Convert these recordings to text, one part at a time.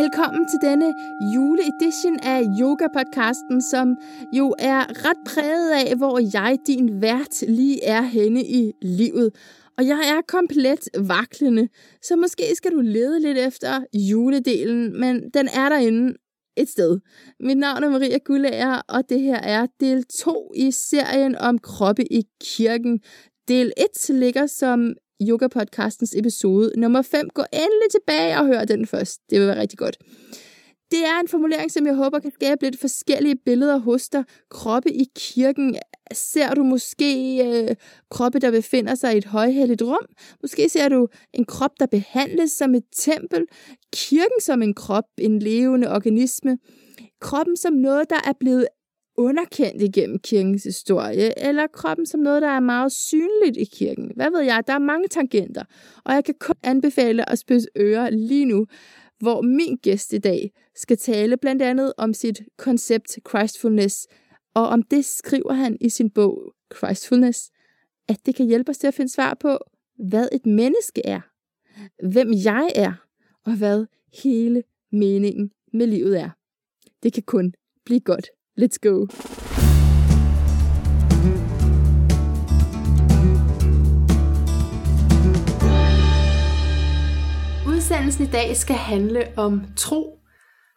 Velkommen til denne juleedition af Yoga-podcasten, som jo er ret præget af, hvor jeg, din vært, lige er henne i livet. Og jeg er komplet vaklende, så måske skal du lede lidt efter juledelen, men den er derinde et sted. Mit navn er Maria Gullager, og det her er del 2 i serien om kroppe i kirken. Del 1 ligger som Yoga-podcastens episode nummer 5. Gå endelig tilbage og hør den først. Det vil være rigtig godt. Det er en formulering, som jeg håber kan skabe lidt forskellige billeder hos dig. Kroppe i kirken. Ser du måske øh, kroppe, der befinder sig i et højhelligt rum? Måske ser du en krop, der behandles som et tempel. Kirken som en krop, en levende organisme. Kroppen som noget, der er blevet underkendt igennem kirkens historie, eller kroppen som noget, der er meget synligt i kirken. Hvad ved jeg? Der er mange tangenter, og jeg kan kun anbefale at spidse ører lige nu, hvor min gæst i dag skal tale blandt andet om sit koncept Christfulness, og om det skriver han i sin bog Christfulness, at det kan hjælpe os til at finde svar på, hvad et menneske er, hvem jeg er, og hvad hele meningen med livet er. Det kan kun blive godt. Let's go. Udsendelsen i dag skal handle om tro.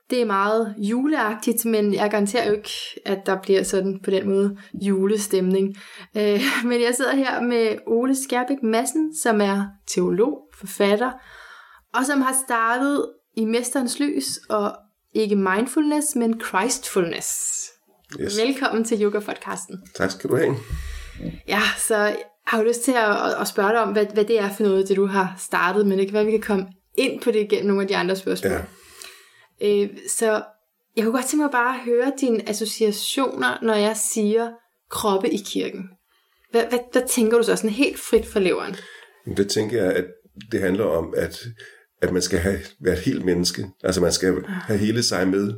Det er meget juleagtigt, men jeg garanterer jo ikke, at der bliver sådan på den måde julestemning. Øh, men jeg sidder her med Ole Skærbæk Madsen, som er teolog, forfatter, og som har startet i Mesterens Lys og ikke mindfulness, men Christfulness. Yes. Velkommen til Yoga-podcasten. Tak skal du have. Ja, så har jo lyst til at, at spørge dig om, hvad, hvad det er for noget, det du har startet, men det kan være, at vi kan komme ind på det gennem nogle af de andre spørgsmål. Ja. Øh, så jeg kunne godt tænke mig bare at høre dine associationer, når jeg siger kroppe i kirken. Hvad, hvad, hvad tænker du så sådan helt frit for leveren? Det tænker jeg, at det handler om, at at man skal have, være et helt menneske. Altså man skal have hele sig med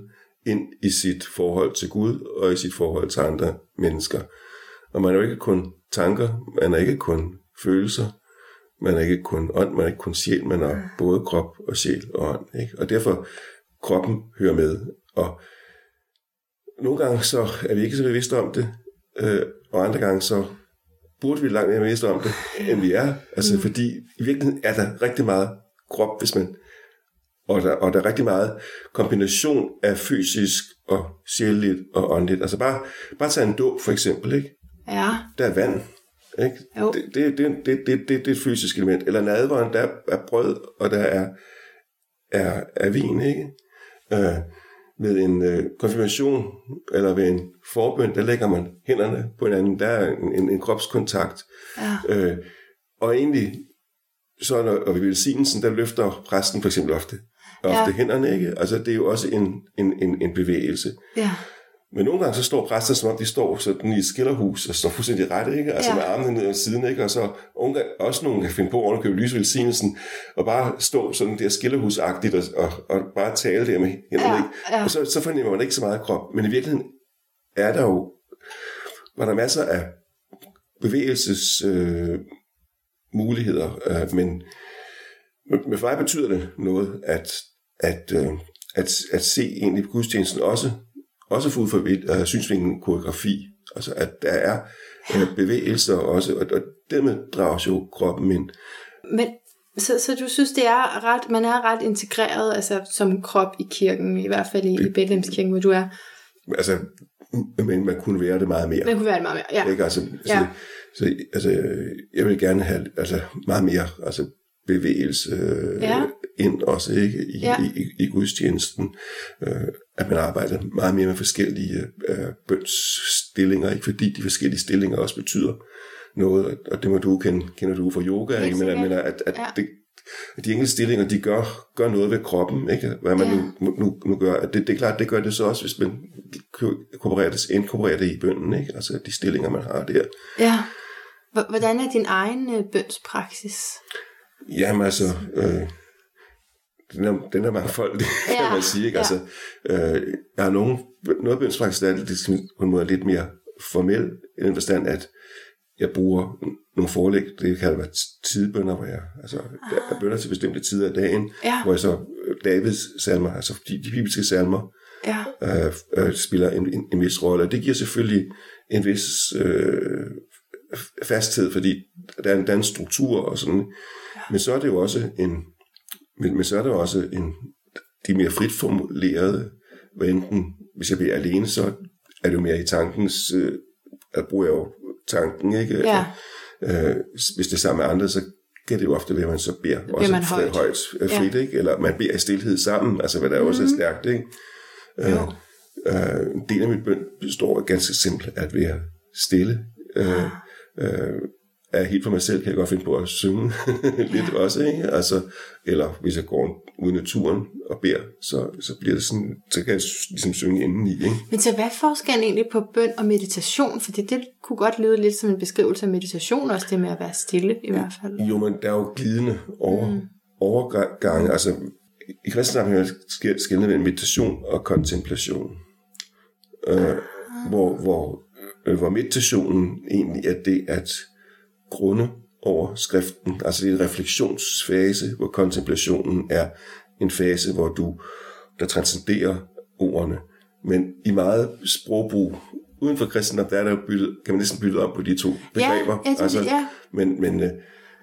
ind i sit forhold til Gud og i sit forhold til andre mennesker. Og man er jo ikke kun tanker, man er ikke kun følelser, man er ikke kun ånd, man er ikke kun sjæl, man er både krop og sjæl og ånd. Ikke? Og derfor kroppen hører med. Og nogle gange så er vi ikke så bevidste om det, øh, og andre gange så burde vi langt mere bevidste om det, end vi er. Altså mm. fordi i virkeligheden er der rigtig meget krop, hvis man... Og der, og der er rigtig meget kombination af fysisk og sjældent og åndeligt. Altså bare, bare tage en dåb for eksempel, ikke? Ja. Der er vand, ikke? Jo. Det, det, det, det, det, det, det er et fysisk element. Eller nadveren, der er brød, og der er, er, er vin, ikke? Øh, ved en øh, konfirmation, eller ved en forbøn, der lægger man hænderne på hinanden. Der er en, en, en kropskontakt. Ja. Øh, og egentlig så når, og ved velsignelsen, der løfter præsten for eksempel ofte, ofte ja. hænderne, ikke? Altså, det er jo også en, en, en, en bevægelse. Ja. Men nogle gange så står præster, som om de står sådan i et skillerhus, og står fuldstændig ret, ikke? Altså ja. med armene ned ad siden, ikke? Og så unge, også nogen kan finde på at købe lyse velsignelsen, og bare stå sådan der skillerhusagtigt, og, og, og bare tale der med hænderne, ja. ikke? Ja. Og så, så fornemmer man ikke så meget krop. Men i virkeligheden er der jo, var der masser af bevægelses øh, muligheder. Øh, men, men for mig betyder det noget, at, at, øh, at, at se egentlig på gudstjenesten også, også for ud fra øh, synsvinklen koreografi. Altså at der er øh, bevægelser også, og, og dermed drages jo kroppen ind. Men så, så du synes, det er ret, man er ret integreret altså, som krop i kirken, i hvert fald i, i Bethlehemskirken, hvor du er? Altså, men man kunne være det meget mere. Man kunne være det meget mere, ja. Ikke? Altså, ja. Så altså, jeg vil gerne have altså, meget mere altså, bevægelse øh, ja. ind også ikke i, ja. i, i, i gudstjenesten. Øh, at man arbejder meget mere med forskellige øh, bønsstillinger, ikke fordi de forskellige stillinger også betyder noget, og det må du kende, kender du fra yoga, ikke? men, men at, at ja. det, de enkelte stillinger, de gør, gør noget ved kroppen, ikke? hvad man ja. nu, nu, nu gør. Det, det er klart, det gør det så også, hvis man inkorporerer det, inkorporerer det i bønden, ikke? altså de stillinger, man har der. Ja. Hvordan er din egen øh, bønspraksis? Jamen altså, øh, den, er, den er mangfoldig, ja. kan man sige. Ikke? Ja. Altså, øh, jeg har nogle, noget bønspraksis, der er lidt, på en måde lidt mere formel, i den forstand, at jeg bruger nogle forelæg, det kan være tidbønder, hvor jeg, altså, der er bønder til bestemte tider af dagen, ja. hvor jeg så øh, Davids salmer, altså de, de bibelske salmer, Ja. øh, øh, spiller en, en, en vis rolle. Og det giver selvfølgelig en vis øh, fasthed, fordi der er, en, der er en struktur og sådan. Ja. Men så er det jo også en, men, men så er der også en, de mere frit formulerede, hvad enten, hvis jeg bliver alene, så er det jo mere i tankens, øh, at bruger jeg jo tanken, ikke? Ja. Øh, hvis det er sammen med andre, så kan det jo ofte være, at man så beder også man højt. højt øh, frit, ja. ikke? Eller man beder i stillhed sammen, altså hvad der mm. også er stærkt, ikke? Øh, Jo. øh, en del af mit bøn består ganske simpelt at være stille. Øh, øh, er helt for mig selv, kan jeg godt finde på at synge lidt også, ikke? Altså, eller hvis jeg går ud i naturen og beder, så, så bliver det sådan, så kan jeg ligesom synge indeni, ikke? Men så hvad er forskellen egentlig på bøn og meditation? For det, det kunne godt lyde lidt som en beskrivelse af meditation, også det med at være stille i hvert fald. Jo, men der er jo glidende over, mm. overgange. Altså, i kristendommen sker skældende mellem meditation og kontemplation. Øh, hvor, hvor, hvor meditationen egentlig er det at grunde over skriften. Altså det er en refleksionsfase, hvor kontemplationen er en fase, hvor du der transcenderer ordene. Men i meget sprogbrug uden for kristendom, der er der jo byttet, kan man næsten bytte om på de to begreber. jeg synes, ja. Men, men, øh,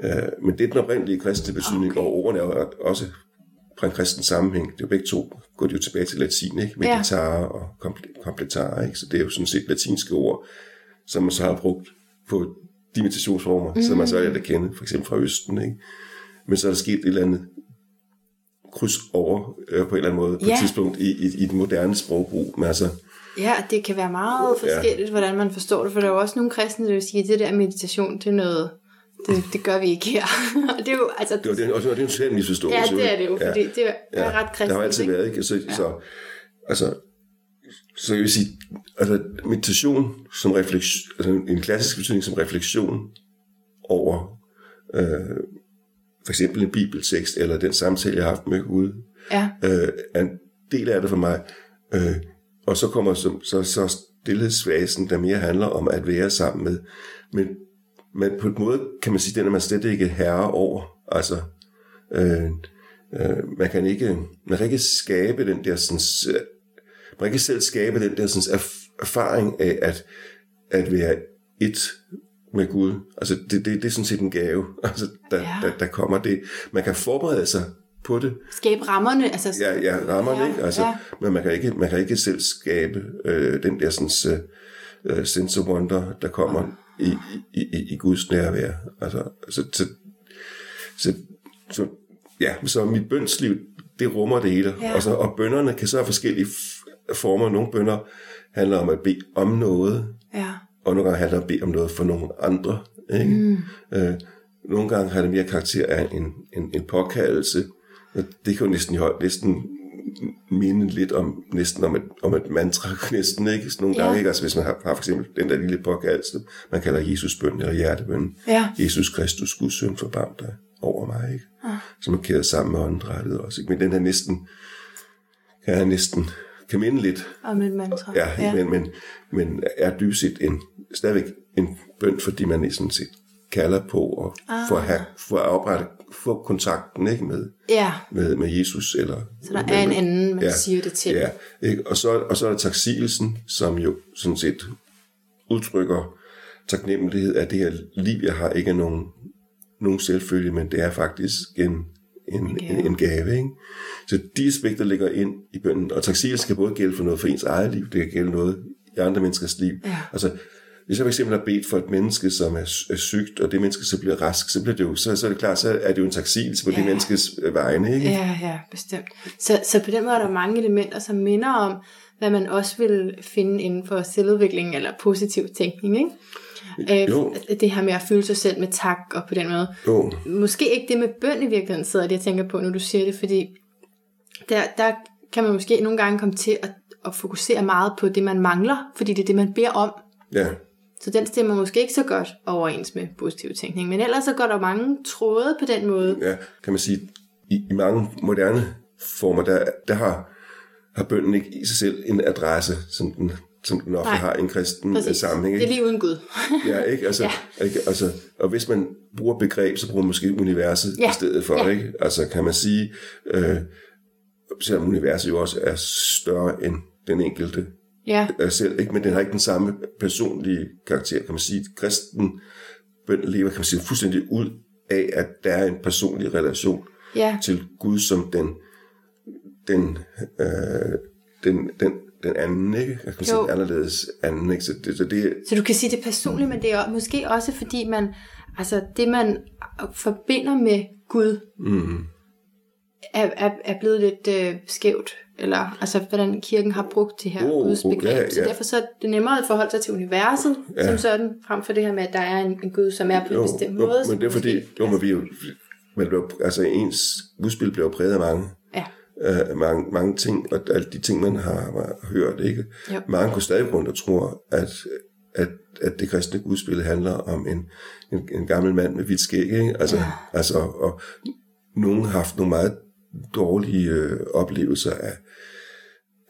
øh, men det er den oprindelige kristne betydning, okay. og ordene er også fra en kristen sammenhæng. Det er jo begge to, går det jo tilbage til latin, ikke? Meditare ja. og komple- kompletare, ikke? Så det er jo sådan set latinske ord, som man så har brugt på de meditationsformer, mm. som man så er at kende, for eksempel fra Østen, ikke? Men så er der sket et eller andet kryds over øh, på en eller anden måde, på Ja. et tidspunkt i, i, i den moderne sprogbrug. Men altså, Ja, det kan være meget forskelligt, hvordan man forstår det, for der er jo også nogle kristne, der vil sige, at det der meditation, det er noget, det, det gør vi ikke her. og det er jo, altså, det var, det, og det er en social misforståelse. ja, det er det jo, Ja. fordi det er ja, ret kristent. Det har altid ikke? været, ikke? Så, ja. så, altså, så jeg vil sige, altså meditation som refleksion, altså en klassisk betydning som refleksion over øh, for eksempel en bibeltekst, eller den samtale, jeg har haft med Gud, Ja, øh, er en del af det for mig. Øh, og så kommer så, så, så stillhedsfasen, der mere handler om at være sammen med. Men, men på en måde kan man sige, den er man slet ikke herre over. Altså, øh, øh, man, kan ikke, man kan ikke skabe den der sådan, øh, man kan ikke selv skabe den der sådan, erf- erfaring af at, at være et med Gud. Altså, det, det, det er sådan set en gave, altså, der, Ja. ja. der, der kommer det. Man kan forberede sig på det, skabe rammerne, altså, Ja, ja rammerne, Ja, ja, ikke? Altså, ja. ja. Men man kan ikke, man kan ikke selv skabe øh, den der sådan, øh, sense of wonder, der kommer i, i, i, i Guds nærvær. Altså, så, så, så, så, ja, så mit bønsliv, det rummer det hele. Ja. Og, så, og bønderne kan så have forskellige former. Nogle bønder handler om at bede om noget, ja, og nogle gange handler om at bede om noget for nogle andre. Ikke? Mm. Øh, nogle gange har det mere karakter af en, en, en påkaldelse. Og det kan jo næsten, næsten minde lidt om, næsten om et, om et mantra, næsten, ikke? Så nogle Ja. gange, ikke? Altså, hvis man har, har for eksempel den der lille påkaldelse, man kalder Jesus bøn eller hjertebøn. Ja. Jesus Kristus, Guds søn, forbarm dig over mig, ikke? Ja. Som er kæret sammen med åndedrættet også, ikke? Men den her næsten, kan jeg næsten, kan minde lidt om et mantra. Ja, ja. Men, men, men er dybest set en, stadigvæk en bøn, fordi man sådan set kalder på og ah. for, at have, for at oprette, få kontakten ikke, med, ja, med, med Jesus. Eller, så der er en anden, man ja, siger det til. Ja, ikke? Og, så, og så er der taksigelsen, som jo sådan set udtrykker taknemmelighed af det her liv, jeg har, ikke er nogen, nogen selvfølge, men det er faktisk en, en, en, gave. en, en gave. Ikke? Så de aspekter ligger ind i bønden, og taksigelsen kan både gælde for noget for ens eget liv, det kan gælde noget i andre menneskers liv. Ja. Altså, hvis jeg for eksempel har bedt for et menneske, som er, er sygt, og det menneske så bliver rask, så, bliver det jo, så, så er det klart, så er det jo en taksigelse på ja. det menneskes øh, vegne. Ikke? Ja, ja, bestemt. Så, så på den måde er der mange elementer, som minder om, hvad man også vil finde inden for selvudvikling eller positiv tænkning, ikke? Øh, Jo. det her med at føle sig selv med tak, og på den måde. Jo, Måske ikke det med bøn i virkeligheden, sidder det, jeg tænker på, når du siger det, fordi der, der kan man måske nogle gange komme til at, at fokusere meget på det, man mangler, fordi det er det, man beder om. ja. Så den stemmer måske ikke så godt overens med positiv tænkning. Men ellers så går der mange tråde på den måde. ja, kan man sige, i, i mange moderne former, der, der har, har bønden ikke i sig selv en adresse, som den, som den ofte Nej, har i en kristen Præcis. Præcis. sammenhæng. Det er Ikke? lige uden Gud. Ja, ikke? Altså, ja. Ikke? Altså, og hvis man bruger begreb, så bruger man måske universet ja. i stedet for. ja. Ikke? Altså kan man sige, øh, selvom universet jo også er større end den enkelte Ja, er selv, ikke? men den har ikke den samme personlige karakter, kan man sige. Kristen bøn lever, kan man sige, fuldstændig ud af, at der er en personlig relation ja. til Gud som den, den, øh, den, den, den anden, ikke? Jeg kan sige, Jo. den anderledes anden, ikke? Så det, så det Så du kan sige det er personligt, men det er måske også fordi man, altså det man forbinder med Gud, mm, er, er, er blevet lidt øh, skævt. Eller altså, hvordan kirken har brugt det her Oh, oh, Guds oh, begreb. ja, Så ja. derfor så er det nemmere at forholde sig til universet, Ja. ja. som sådan, frem for det her med, at der er en, en Gud, som er på en jo, bestemt jo, måde. men det er fordi, jo, men vi jo, man bliver, altså ens udspil bliver præget af mange, Ja, øh, mange, mange ting, og alle de ting, man har, har hørt, ikke? Jo. Mange går stadig rundt og tror, at, at, at det kristne gudspil handler om en, en, en gammel mand med hvidt skæg, ikke? Altså, ja. altså, og nogen har haft nogle meget dårlige øh, oplevelser af,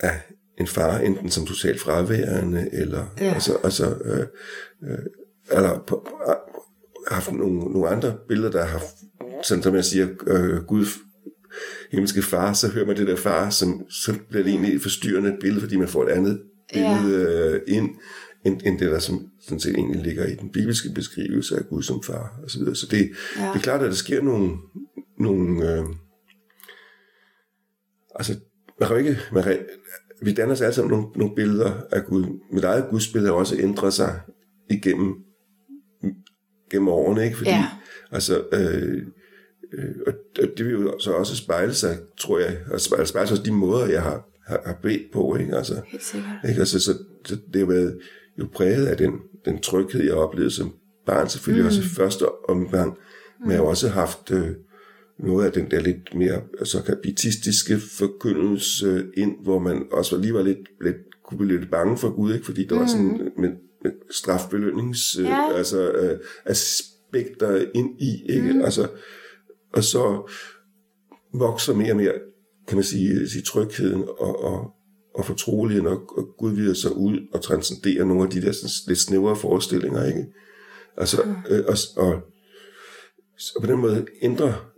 af en far, enten som totalt fraværende, eller Ja. altså, altså øh, øh, eller på, haft nogle, nogle andre billeder, der har, sådan som jeg siger, øh, Gud, himmelske far, så hører man det der far, som, så bliver det egentlig et forstyrrende billede, fordi man får et andet billede øh, ind, end, end det, der som, sådan set egentlig ligger i den bibelske beskrivelse af Gud som far, og så videre. Så det, ja. Ja. det er klart, at der sker nogle, nogle øh, altså, man kan ikke, man kan, vi danner os alle sammen nogle, nogle billeder af Gud. Mit eget gudsbillede har også ændret sig igennem gennem årene, ikke? Fordi, Ja. altså, øh, øh, og, og det vil jo så også spejle sig, tror jeg, og spejle, spejle sig også de måder, jeg har, har, har bedt på, ikke? Altså, ikke? Altså, så, så det har været jo præget af den, den tryghed, jeg oplevede som barn, selvfølgelig mm. også i første omgang, men jeg har også haft øh, noget af den der lidt mere altså, kapitistiske forkyndelse ind, hvor man også lige var lidt, lidt kunne blive lidt bange for Gud, ikke? fordi der mm. var sådan med, med strafbelønnings øh, Ja. altså, øh, aspekter ind i, ikke? Mm. Altså, og så vokser mere og mere, kan man sige, sige trygheden og, og, og fortroligheden, og, og Gud vider sig ud og transcenderer nogle af de der sådan, lidt snævre forestillinger, ikke? Altså, øh, og, og, og på den måde ændrer,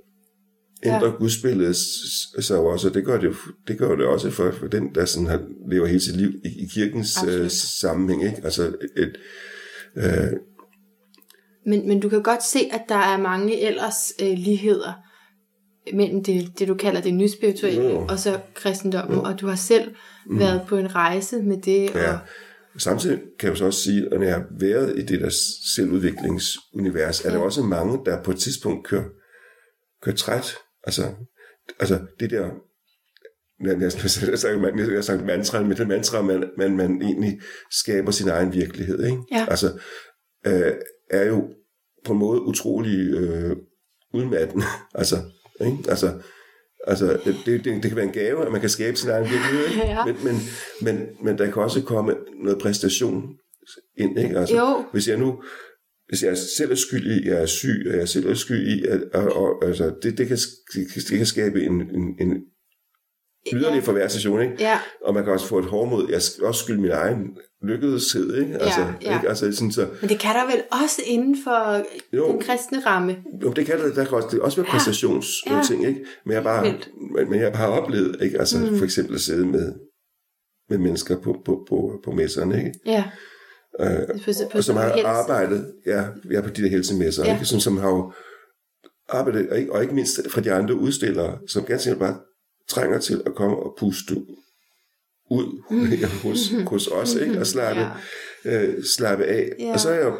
ændrer ja. gudsbilledet sig jo også, og det gør det, jo- det gør det også for, for den, der sådan har, lever hele sit liv i, i kirkens øh, sammenhæng, ikke? Altså, et, øh, Men, men du kan godt se, at der er mange ellers øh, ligheder mellem det, det, du kalder det nyspirituelle, Jo, jo. og så kristendommen, og du har selv mm. været på en rejse med det. Ja. Og, Samtidig kan jeg jo så også sige, at når jeg har været i det der selvudviklingsunivers, er der også mange, der på et tidspunkt kører, kører træt. Altså, altså det der, jeg, jeg, jeg, jeg, sagt mantra, men det mantra, man, man, man egentlig skaber sin egen virkelighed. Ikke? Ja. Altså, øh, er jo på en måde utrolig øh, udmattende. altså, ikke? altså, altså det, det, det, kan være en gave, at man kan skabe sin egen virkelighed. Ikke? Ja. Men, men, men, men der kan også komme noget præstation ind. Ikke? Altså, Jo. Hvis jeg nu hvis jeg selv er skyld i, at jeg er syg, og jeg selv er skyld i, at, og, og, altså, det, det, kan, det kan skabe en, en, en yderligere forværsation, ikke? ja, Og man kan også få et hårdmod. Jeg skal også skylde min egen lykkelighed, ikke? Altså, ja. Ikke? altså sådan så, men det kan der vel også inden for Jo. den kristne ramme. jo, det kan der, der kan også, det kan også være præstationsting, Ja. ting, ikke? Men jeg bare, men, men jeg har bare oplevet, ikke? Altså mm. for eksempel at sidde med, med mennesker på, på, på, på messerne, ikke? Ja, Øh, på, på og som har helse. arbejdet, ja, ja, på de der helsemesser, Ja. ikke? Som, som har jo arbejdet, og ikke, og ikke mindst fra de andre udstillere, som ganske enkelt bare trænger til at komme og puste ud hos, hos os, ikke? Og slappe, Ja. øh, slappe af. Ja. Og så er jeg jo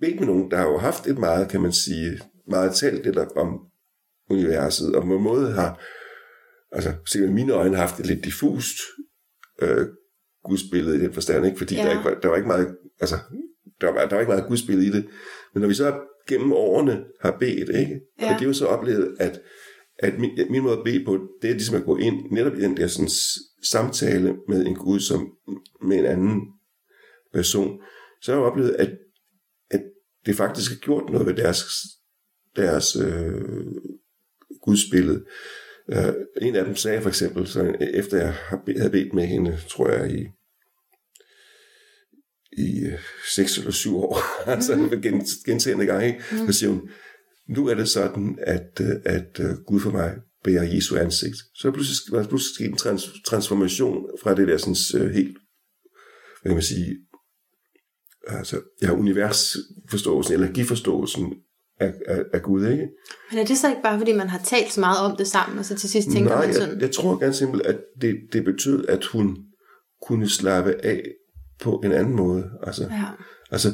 bedt med nogen, der har jo haft et meget, kan man sige, meget talt det der om universet, og på en måde har, altså, med mine øjne, haft et lidt diffust øh, gudsbillede i den forstand, ikke? fordi Ja. der, ikke var, der var ikke meget, altså, der var, der var ikke meget gudsbillede i det. Men når vi så gennem årene har bedt, ikke? Ja. og det er jo så oplevet, at, at min, min måde at bede på, det er ligesom at gå ind netop i den der sådan, samtale med en Gud, som med en anden person, så har jeg oplevet, at, at det faktisk har gjort noget ved deres, deres øh, gudsbillede. Uh, en af dem sagde for eksempel, så efter jeg havde bedt med hende, tror jeg, i, i øh, seks eller syv år, altså gen- gentagende gange, ikke? så siger hun, nu er det sådan, at, øh, at øh, Gud for mig bærer Jesu ansigt. Så er pludselig, der pludselig sket en trans, transformation fra det der sådan, helt, hvad kan man sige, altså, ja, universforståelsen, energiforståelsen af, af, af Gud, ikke? Men er det så ikke bare, fordi man har talt så meget om det sammen, og så til sidst tænker Nej, man sådan... jeg, jeg tror ganske simpelt, at det, det betød, at hun kunne slappe af på en anden måde. Altså, Ja. altså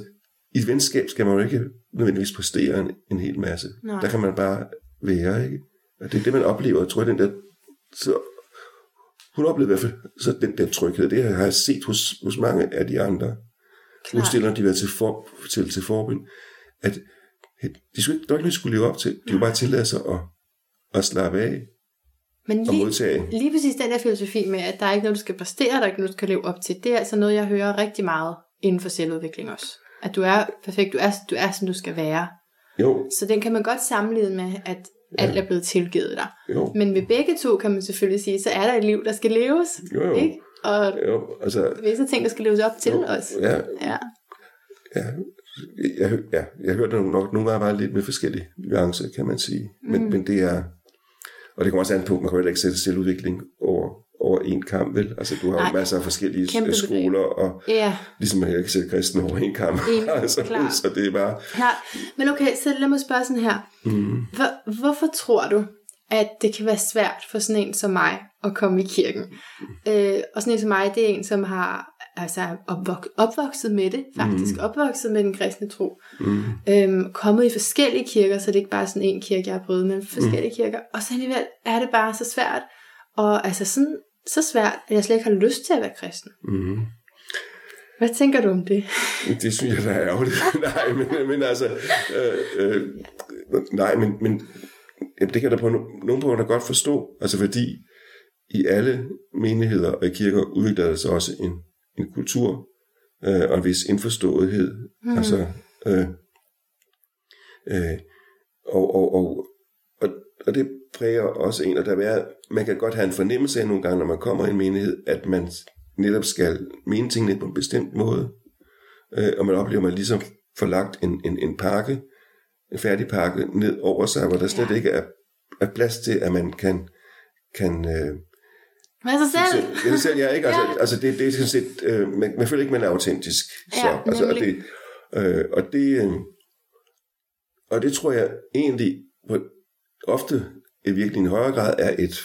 i et venskab skal man jo ikke nødvendigvis præstere en, en hel masse. Nej. Der kan man bare være, ikke? Og det er det, man oplever. Jeg tror, den der... Så, hun oplevede i hvert fald så den der tryghed. Det har jeg set hos, hos mange af de andre Klart. udstillere, de var til, for, til, til forbind, at de skulle der var ikke noget, de skulle leve op til. De kunne bare tillade sig at, at slappe af Men og lige, modtage. lige præcis den der filosofi med, at der er ikke noget, du skal præstere, der er ikke noget, du skal leve op til, det er altså noget, jeg hører rigtig meget inden for selvudvikling også. At du er perfekt, du er, du er som du skal være. Jo, Så den kan man godt sammenligne med, at alt er blevet tilgivet dig. jo, Men ved begge to kan man selvfølgelig sige, så er der et liv, der skal leves. jo, jo. Ikke? Og jo altså, visse ting, der skal leves op til os. ja, Ja. ja, jeg, ja, jeg hørte nogle, nok nogle gange bare lidt med forskellige nuancer, kan man sige. Men, mm. men det er, og det kommer også an på, man kan jo ikke sætte selvudvikling over, over en kamp, vel? Altså, du har jo masser af forskellige Kæmpe skoler, og Ja, ligesom man kan ikke sætte kristne over en kamp. Enig, altså, klart. så det er bare, klart. Men okay, så lad mig spørge sådan her. mm, Hvor, hvorfor tror du, at det kan være svært for sådan en som mig at komme i kirken? Øh, og sådan en som mig, det er en, som har altså opvok- opvokset med det, faktisk mm. opvokset med den kristne tro. mm, Øhm, kommet i forskellige kirker, så det er ikke bare sådan en kirke, jeg har prøvet, men forskellige mm. kirker. Og så alligevel er det bare så svært. Og altså sådan, så svært, at jeg slet ikke har lyst til at være kristen. mm. Hvad tænker du om det? Det synes jeg, der er ærgerligt. nej, men, men altså... Øh, øh, nej, men, men jamen, det kan der på no- nogle punkter godt forstå. Altså fordi i alle menigheder og kirker udvikler der sig også en, en kultur øh, og en vis indforståethed. Mm. Altså, øh, øh, og, og, og, og, og det præger også en, og der er, man kan godt have en fornemmelse af nogle gange, når man kommer i en menighed, at man netop skal mene tingene på en bestemt måde, øh, og man oplever, at man ligesom får lagt en, en, en pakke, en færdig pakke ned over sig, hvor der slet Ja. ikke er, er plads til, at man kan, kan øh, Hvad så selv? ja, det selv, ja, ikke? Altså, Ja. altså det, det er sådan set, øh, man, man føler ikke, man er autentisk. Så, Ja, altså, og, det, øh, og, det, øh, og det tror jeg egentlig på, ofte i virkelig en højere grad er et,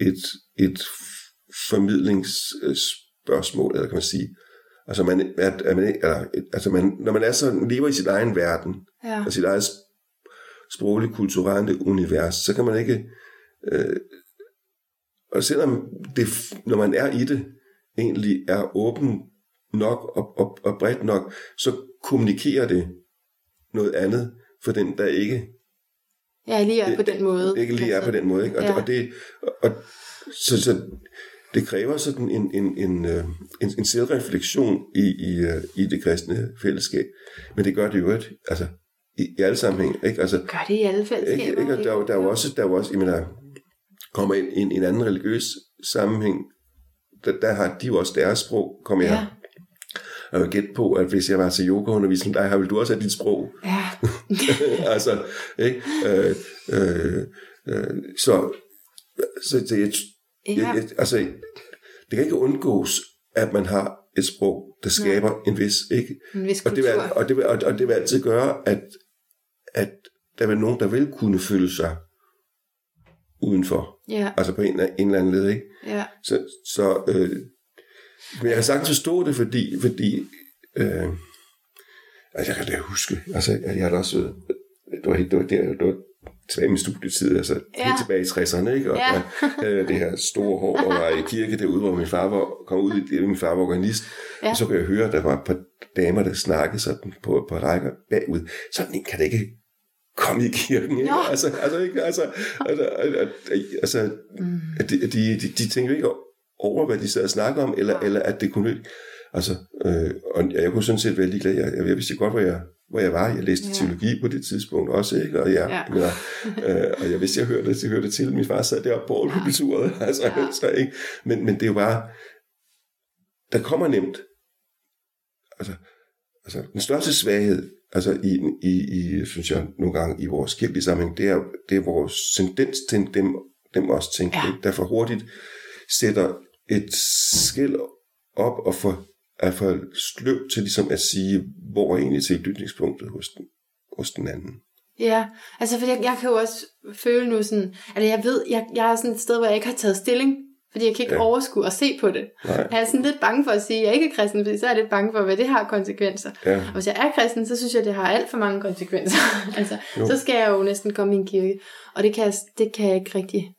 et, et formidlingsspørgsmål, eller kan man sige. Altså, man, at, at man, eller, altså man, når man er så, lever i sin egen verden, Ja. og sit eget sproglige, kulturelle univers, så kan man ikke... Øh, og selvom det, når man er i det, egentlig er åben nok og, og, og bredt nok, så kommunikerer det noget andet for den, der ikke, Ja, lige er på den måde. ikke lige er på den måde. Ikke? Og, Ja. og, det, og så, så det kræver sådan en, en, en, øh, en, en selvreflektion i, i, øh, i det kristne fællesskab. Men det gør det jo ikke, altså i, i alle sammenhæng. Ikke? Altså, Gør det i alle fællesskaber. ikke, ikke? Og Der, er der er jo også, der er jo også, jeg mener, kommer ind i en, en anden religiøs sammenhæng, der, der har de jo også deres sprog, kommer jeg. Ja. Og jeg gætte på, at hvis jeg var til yogaundervisning, der har vil du også have dit sprog. Ja. altså, ikke? Øh, øh, øh, så, så det, jeg, Ja. jeg, jeg, altså, det kan ikke undgås, at man har et sprog, der skaber Nej. en vis, ikke? En vis Og det, vil, kultur. og, det vil, og, og det vil altid gøre, at, at der vil nogen, der vil kunne føle sig udenfor. Ja, Altså på en, en eller anden led, ikke? ja. Så, så øh, men jeg kan sagtens forstå det, fordi, fordi øh, altså jeg kan da huske, altså jeg, jeg har da også, øh, det var, helt- det var, der, det var tilbage i min studietid, altså Ja. helt tilbage i 60'erne, ikke? Og Ja. jeg havde det her store hår, og var i kirke derude, hvor min far var, kom ud, i det, min far var organist, Ja. og så kunne jeg høre, at der var et par damer, der snakkede sådan på, på rækker bagud. Sådan en kan da ikke komme i kirken, ikke? Altså, altså, ikke? Altså, altså, altså, altså Mm. de, de, de, tænker ikke over, hvad de sad og snakker om, eller, eller at det kunne... Altså, øh, og jeg kunne sådan set være ligeglad. Jeg, jeg, jeg vidste godt, hvor jeg, hvor jeg var. Jeg læste Ja. teologi på det tidspunkt også, ikke? Og jeg, Ja. mener, øh, og jeg vidste, jeg hørte, jeg hørte til. Min far sad deroppe på Aarhus altså, Ja. ja. så, ikke? Men, men det er jo bare... Der kommer nemt... Altså, altså den største svaghed, altså i, i, i, synes jeg nogle gange, i vores kirkelige sammenhæng, det er, det er vores tendens til dem, dem også tænke, Ja. der for hurtigt sætter et skæld op og får, er for sløv til ligesom at sige, hvor er egentlig tilknytningspunktet hos den, hos den anden. Ja, altså for jeg, jeg kan jo også føle nu sådan, at jeg ved, jeg, jeg er sådan et sted, hvor jeg ikke har taget stilling, fordi jeg kan ikke ja. Overskue at se på det. Nej. Jeg er sådan lidt bange for at sige, at jeg ikke er kristen, fordi så er jeg lidt bange for, hvad det har konsekvenser. Ja, Og hvis jeg er kristen, så synes jeg, det har alt for mange konsekvenser. altså, Jo. så skal jeg jo næsten komme i en kirke, og det kan jeg, det kan jeg ikke rigtig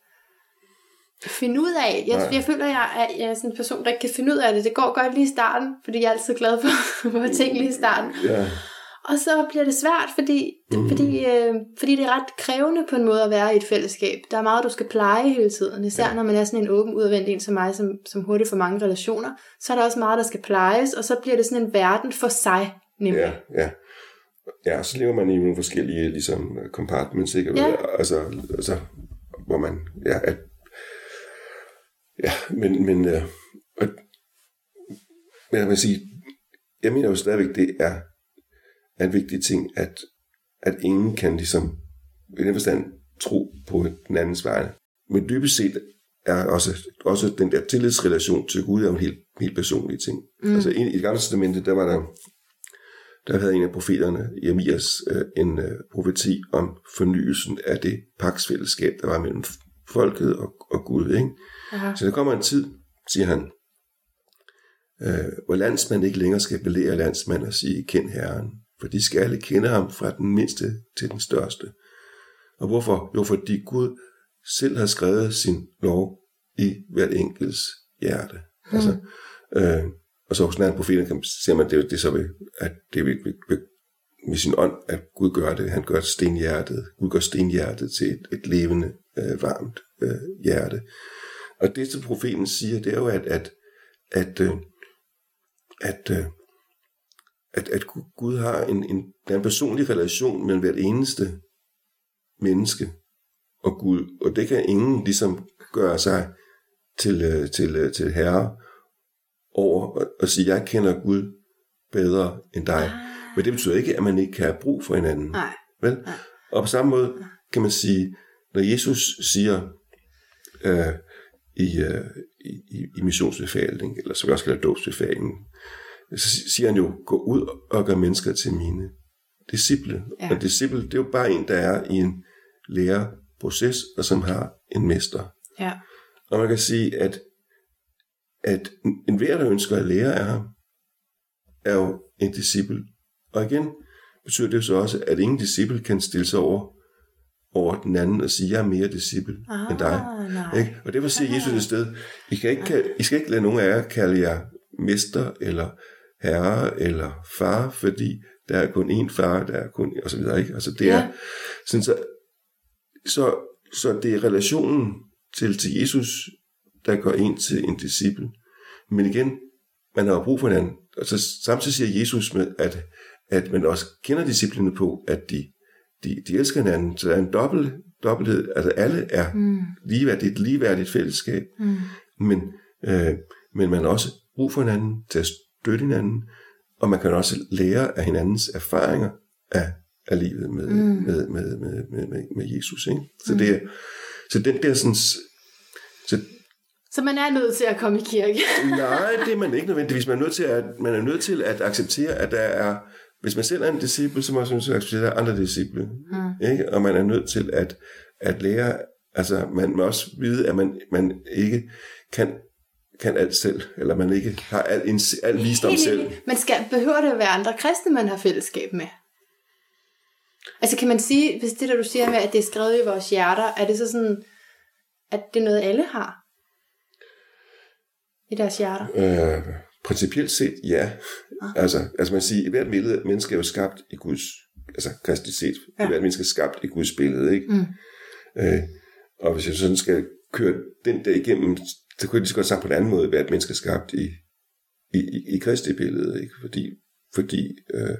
finde ud af. Jeg, Nej. jeg føler, jeg er, jeg er sådan en person, der ikke kan finde ud af det. Det går godt lige i starten, fordi jeg er altid glad for, for ting lige i starten. ja, Og så bliver det svært, fordi, mm. fordi, øh, fordi det er ret krævende på en måde at være i et fællesskab. Der er meget, du skal pleje hele tiden. Især ja. når man er sådan en åben, udadvendt en som mig, som, som hurtigt får mange relationer, så er der også meget, der skal plejes, og så bliver det sådan en verden for sig, nemlig. ja, ja. Ja, så lever man i nogle forskellige ligesom, compartments, ikke? Ja. Altså, altså, hvor man, ja, at, ja, men, men, øh, og, men jeg vil sige, jeg mener jo stadigvæk, det er, er en vigtig ting, at, at ingen kan ligesom, i den forstand, tro på den andens vegne. Men dybest set er også, også den der tillidsrelation til Gud er en helt, helt personlig ting. Mm. Altså i, i det gamle testamente, der var der, der havde en af profeterne, Jeremias, øh, en øh, profeti om fornyelsen af det paksfællesskab, der var mellem folket og, og Gud. Ikke? Aha. Så der kommer en tid, siger han, øh, hvor landsmand ikke længere skal belære landsmand og sige, kend Herren, for de skal alle kende ham fra den mindste til den største. Og hvorfor? Jo, fordi Gud selv har skrevet sin lov i hvert enkelts hjerte. Mm. Altså, øh, og så hos anden profeten kan ser man, det, det så ved, at det er ved, ved, ved, med sin ånd, at Gud gør det. Han gør stenhjertet. Gud gør stenhjertet til et, et levende, øh, varmt øh, hjerte. Og det, som profeten siger, det er jo, at, at, at, øh, at, øh, at, at Gud har en, en, der er en personlig relation mellem hvert eneste menneske og Gud, og det kan ingen ligesom gøre sig til, øh, til, øh, til herre over og, og sige, jeg kender Gud bedre end dig. Men det betyder ikke, at man ikke kan have brug for hinanden. Nej. Vel? Og på samme måde kan man sige, når Jesus siger øh, i, øh, i, i missionsbefalingen, eller som vi også kalder dåbsbefalingen, så siger han jo, gå ud og gør mennesker til mine disciple. Ja. Og disciple, det er jo bare en, der er i en læreproces, og som har en mester. Ja. Og man kan sige, at, at en hver, der ønsker at lære af ham, er jo en disciple. Og igen betyder det jo så også, at ingen disciple kan stille sig over, over den anden og sige, jeg er mere disciple Ah, end dig. nej. Ikke? Og derfor siger Jesus et sted, I, kan ikke, I skal ikke lade nogen af jer kalde jer mester, eller herre, eller far, fordi der er kun én far, der er kun, og så videre, ikke? Altså det er, Ja. sådan så, så, så det er relationen til, til Jesus, der gør en til en disciple. Men igen, man har jo brug for hinanden. Og så samtidig siger Jesus med, at, at man også kender disciplene på, at de, de, de elsker hinanden. Så der er en dobbelt, dobbelthed. Altså alle er Mm. ligeværdigt, et ligeværdigt fællesskab. Mm. Men, øh, men man har også brug for hinanden til at støtte hinanden. Og man kan også lære af hinandens erfaringer af, af livet med, mm. med, med, med, med, med, med Jesus. Ikke? Så, det er, så den der sådan... Så Så man er nødt til at komme i kirke. Nej, det er man ikke nødvendigvis. Man er nødt til at, man er nødt til at acceptere, at der er... Hvis man selv er en disciple, så må man synes, at der er andre disciple. Mm. Ikke? Og man er nødt til at, at lære... Altså, man må også vide, at man, man ikke kan, kan alt selv, eller man ikke har al, al visdom Helt selv. Men skal, behøver det at være andre kristne, man har fællesskab med? Altså kan man sige, hvis det der du siger med, at det er skrevet i vores hjerter, er det så sådan, at det er noget, alle har? I deres hjerter? Øh, principielt set, ja. Altså, altså man siger, hvert billede- menneske er jo skabt i Guds, altså kristisk set, ja. hvert menneske er skabt i Guds billede, ikke? Mm. Øh, og hvis jeg sådan skal køre den der igennem, så kunne jeg lige så godt sagt på en anden måde, hvert menneske er skabt i, i, i, i Kristi billede, ikke? Fordi, fordi øh,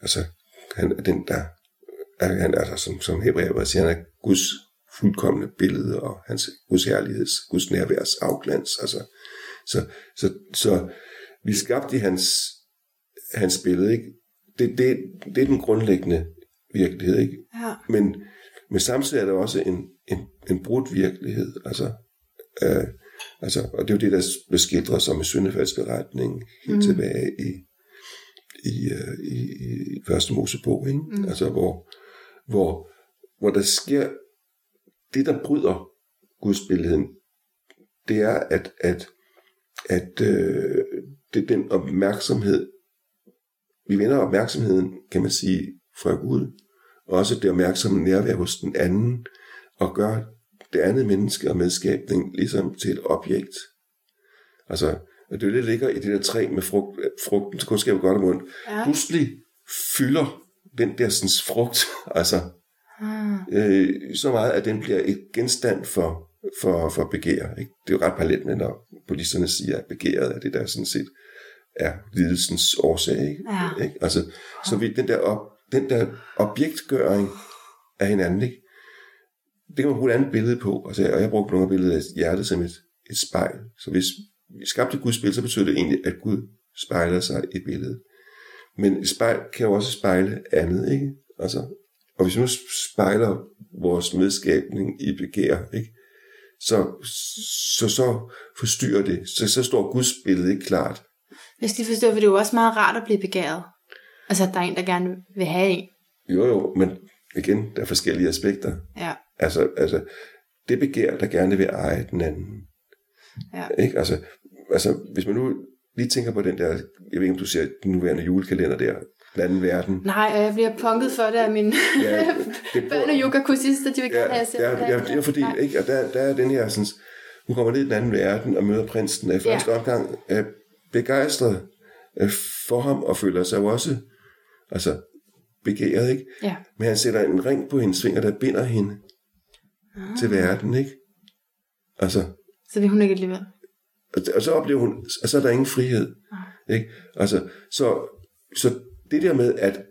altså, han er den, der er, han er altså, som, som hebræer siger, han er Guds fuldkommende billede, og hans Guds herligheds, Guds nærværs afglans, altså, så, så, så vi er skabt i hans, hans billede, ikke? Det, det, det er den grundlæggende virkelighed, ikke? Ja. Men, men samtidig er der også en, en, en brudt virkelighed. Altså, øh, altså, og det er jo det, der blev skildret som i syndefaldsberetningen helt mm. tilbage i, i, øh, i, i første Mosebog, ikke? Mm. Altså, hvor, hvor, hvor der sker det, der bryder gudsbilleden, det er, at, at, at øh, det er den opmærksomhed, vi vender opmærksomheden, kan man sige, fra Gud, og også det opmærksomme nærvær hos den anden, og gør det andet menneske og medskabning ligesom til et objekt. Altså, det er det, der ligger i det der træ med frugt, frugten til kundskab godt og ondt. Ja. Pludselig fylder den der sådan, frugt, altså, ah. øh, så meget, at den bliver et genstand for, for, for begær. Ikke? Det er jo ret parallelt med, når polisterne siger, at begæret er det, der sådan set er lidelsens årsag. Ikke? Ja. Ikke? Altså, så vi, den, der op, den der objektgøring af hinanden, ikke? Det kan man bruge et andet billede på. Altså, og jeg brugte nogle af billedet af hjertet som et, et spejl. Så hvis vi skabte Guds billede, så betyder det egentlig, at Gud spejler sig i billedet. Men et spejl kan jo også spejle andet, ikke? Altså, og hvis vi nu spejler vores medskabning i begær, ikke? Så, så, så forstyrrer det. Så, så står Guds billede ikke klart. Hvis de forstår, for det er jo også meget rart at blive begæret. Altså, at der er en, der gerne vil have en. Jo, jo, men igen, der er forskellige aspekter. Ja. Altså, altså det begær, der gerne vil eje den anden. Ja. Ikke? Altså, altså, hvis man nu lige tænker på den der, jeg ved ikke, om du ser den nuværende julekalender der, den anden verden. Nej, jeg bliver punket for det af mine ja, det børn og yoga-kursister, de vil gerne have ja, ja, ja, det er fordi, ikke, og der, der er den her sådan, hun kommer ned i den anden verden og møder prinsen, og i første ja. omgang er begejstret øh, for ham, og føler sig jo også altså, begæret, ikke? Ja. Men han sætter en ring på hendes finger, der binder hende ah. til verden, ikke? Altså, så vil hun ikke alligevel? Og, og så oplever hun, og så er der ingen frihed. Ah. Ikke? Altså, så, så det der med, at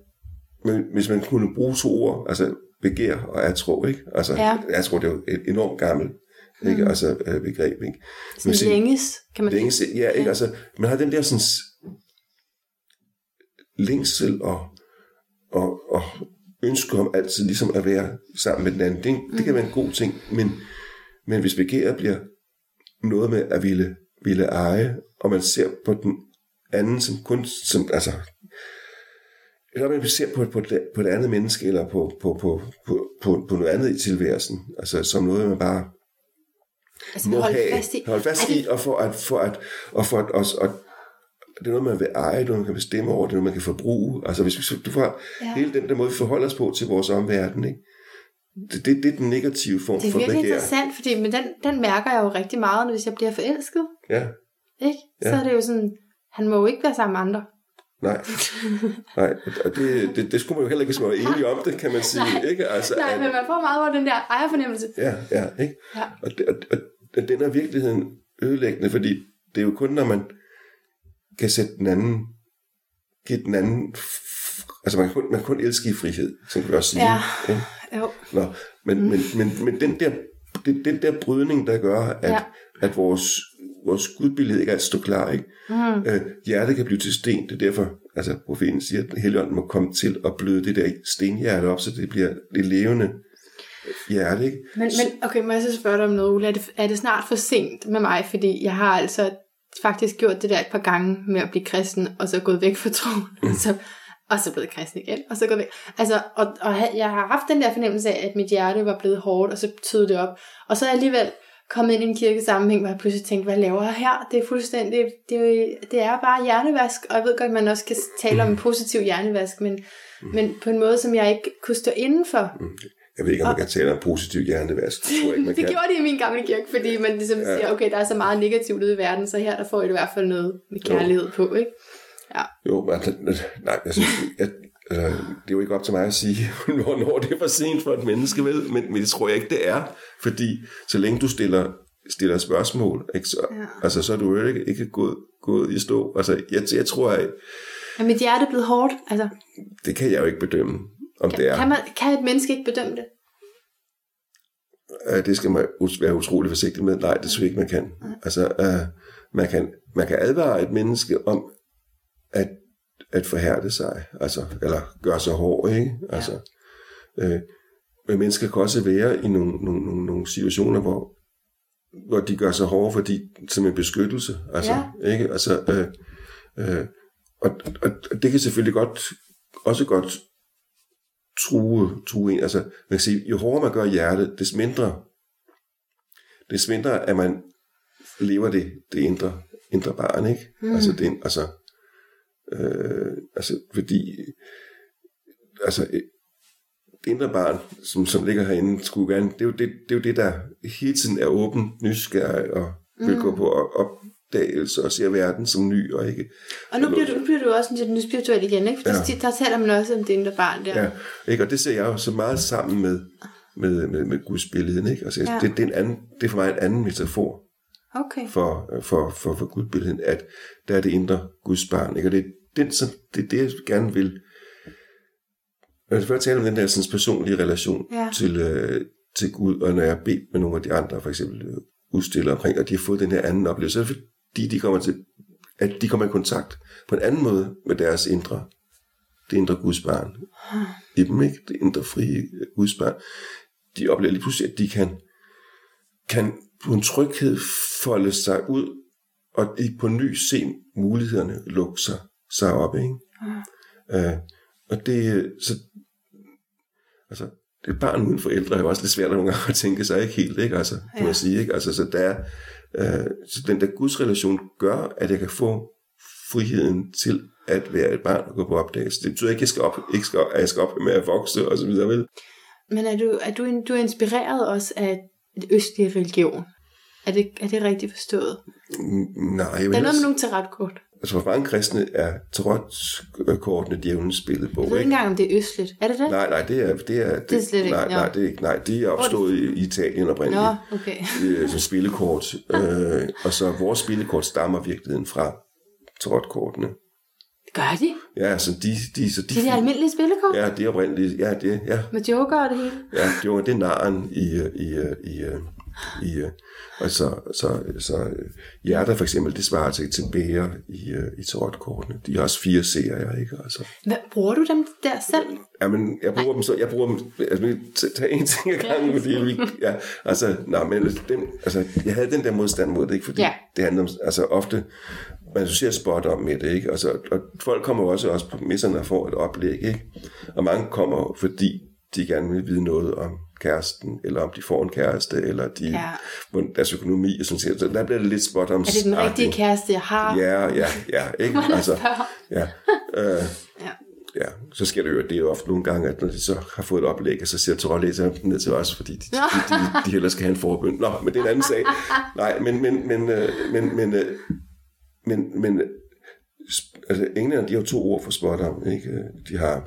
men, hvis man kunne bruge to ord, altså begær og atro, ikke? Altså, ja. atro, det er jo et enormt gammelt ikke? Mm. Altså, øh, begreb, ikke? Sådan sige, længes, kan man længes, Ja, ikke? Ja. Altså, man har den der sådan længsel og, og, og ønske om altid ligesom at være sammen med den anden. Det, det kan være en god ting, men, men hvis begæret bliver noget med at ville, ville eje, og man ser på den anden som kun, som, altså, eller man ser på, på, på et andet menneske, eller på, på, på, på, på, på noget andet i tilværelsen, altså som noget, man bare altså, må holde have, fast i, holde fast i, og for at, for at, og for at, og, og, det er noget, man vil eje, det er noget, man kan bestemme over, det er noget, man kan forbruge. Altså hvis vi, du får ja. hele den der måde, vi forholder os på til vores omverden, ikke? Det, det, det er den negative form for begær. Det er virkelig interessant, fordi men den, den mærker jeg jo rigtig meget, hvis jeg bliver forelsket. Ja. Ikke? Så ja. er det jo sådan, han må jo ikke være sammen med andre. Nej, nej, og det, det, det skulle man jo heller ikke, var enige om det, kan man sige. Nej, ikke? Altså, nej at, men man får meget over den der ejerfornemmelse. Ja, ja, ikke? Ja. Og, det, og, og den er virkeligheden ødelæggende, fordi det er jo kun, når man kan sætte den anden, give den anden, altså man kan kun, man kan kun elske i frihed, som vi også sige. Ja, ikke? jo. Nå, men, mm. men, men, men den der, det, den der brydning, der gør, at, ja. at vores, vores gudbillede ikke altid står klar, ikke? Mm. Øh, hjertet kan blive til sten, det er derfor, altså profeten siger, at Helligånden må komme til at bløde det der stenhjerte op, så det bliver det levende hjerte, ikke? Men, men okay, må jeg så spørge dig om noget, Ulla? Er det, er det snart for sent med mig? Fordi jeg har altså faktisk gjort det der et par gange med at blive kristen, og så gået væk fra troen, mm. og, så, og så blevet kristen igen, og så gået væk. Altså, og, og jeg har haft den der fornemmelse af, at mit hjerte var blevet hårdt, og så tød det op. Og så er alligevel kommet ind i en kirkesammenhæng, hvor jeg pludselig tænkte, hvad laver jeg her? Det er fuldstændig, det er, det er bare hjernevask, og jeg ved godt, at man også kan tale om en positiv hjernevask, men, mm. men på en måde, som jeg ikke kunne stå indenfor. Mm. Jeg ved ikke, om man kan tale om positiv hjernevask. Det, tror jeg ikke, man det kan. gjorde de i min gamle kirke, fordi man ligesom ja. siger, okay, der er så meget negativt ude i verden, så her der får I i hvert fald noget med kærlighed jo. på, ikke? Ja. Jo, men nej, jeg synes, jeg, altså, det er jo ikke op til mig at sige, hvornår det er for sent for et menneske, vel? Men, men det tror jeg ikke, det er. Fordi så længe du stiller, stiller spørgsmål, ikke, så, ja. altså, så er du jo ikke, ikke gået, gået i stå. Altså, jeg, jeg tror, at... Er mit hjerte blevet hårdt? Altså... Det kan jeg jo ikke bedømme, om kan, det er. Kan, man, kan et menneske ikke bedømme det? det skal man være utrolig forsigtig med. Nej, det tror jeg ikke, man kan. Altså, uh, man kan, man kan advare et menneske om at, at forhærde sig, altså, eller gøre sig hård, ikke? Altså, ja. øh, Men mennesker kan også være i nogle, nogle, nogle, nogle situationer, hvor, hvor de gør sig hårde, fordi som en beskyttelse. Altså, Ja. ikke? Altså, øh, øh, og, og, og det kan selvfølgelig godt, også godt true, true en. Altså, man kan sige, jo hårdere man gør hjertet, des mindre, des mindre at man lever det, det indre, indre barn, ikke? Mm. Altså, det, altså, øh, altså, fordi, altså, det indre barn, som, som ligger herinde, skulle gerne, det er, jo det, det er jo det, der hele tiden er åben, nysgerrig og vil gå på opdagelse og ser verden som ny og ikke Og nu bliver du, nu bliver du også lidt spirituel igen, ikke? Fordi ja. der taler man også om det indre barn der. Ja, ikke? og det ser jeg jo så meget sammen med, med, med, med Guds billede. Ikke? Altså, Ja. det, det, er en anden, det er for mig en anden metafor Okay. for, for, for, for Guds billede, at der er det indre Guds barn. Ikke? Og det er den, som, det, er det, jeg gerne vil. Jeg vil først tale om den der sådan, personlige relation Ja. til, øh, til Gud, og når jeg beder med nogle af de andre, for eksempel øh, udstillere omkring, og de har fået den her anden oplevelse, så er det fordi de kommer til, at de kommer i kontakt på en anden måde med deres indre, det indre Guds barn i dem, ikke? Det indre frie Guds barn. De oplever lige pludselig, at de kan, kan på en tryghed folde sig ud, og i på ny se mulighederne lukke sig, sig op, ikke? Øh, og det, så, altså, det er barn uden forældre er jo også lidt svært nogle gange at tænke sig ikke helt, ikke? Altså, kan Ja. man sige, ikke? Altså, så der er, øh, så den der Guds relation gør, at jeg kan få friheden til at være et barn og gå på opdagelse. Det betyder ikke, at jeg skal op, ikke skal, at jeg skal op med at vokse og så videre, vel? Men er du, er du, du er inspireret også af det østlige religion? Er det, er det rigtigt forstået? Nej, jeg Der er noget med nogle tarotkort. Altså for mange kristne er tarotkortene djævelens billedbog, Jeg ved ikke engang, om det er østligt. Er det det? Nej, nej, det er... Det er, det, Det er slet ikke, nej, nej, det er ikke, nej, de er opstået i, i Italien oprindeligt. Nå, okay. øh, som spillekort. Øh, og så vores spillekort stammer i virkeligheden fra tarotkortene. Gør de? Ja, så de... de, så de, Det er de almindelige spillekort? Ja, det er oprindeligt. Ja, det, ja, Med joker og det hele? ja, det var det er naren i, øh, i, øh, i, øh, i øh, og så, så, så øh, hjerter for eksempel, det svarer til, til bære i, øh, i tarotkortene. De har også fire serier, ikke? Altså. Hvad, bruger du dem der selv? Jamen, jeg bruger dem så, jeg bruger dem, altså, vi t- tager en ting ad gangen, fordi vi, ja, altså, nej, men dem, altså, jeg havde den der modstand mod det, ikke, fordi Ja. det handler om, altså, ofte, man associerer spot om med det, ikke, altså, og folk kommer også, også på misserne og får et oplæg, ikke, og mange kommer, fordi de gerne vil vide noget om kæresten, eller om de får en kæreste, eller de, Ja. hvordan deres økonomi og sådan noget. Så der bliver det lidt spot om Er det den rigtige kæreste, jeg har? Ja, ja, ja, ikke? Altså, ja. Øh, Ja. Ja, så sker det jo, det er jo ofte nogle gange, at når de så har fået et oplæg, så siger toiletlæserne ned til os, fordi de, de, de, de hellere skal have en forbøn. Nå, men det er en anden sag. Nej, men, men, men, øh, men, men, øh, men, men øh, sp- altså, englænder, de har to ord for spot om, ikke? De har,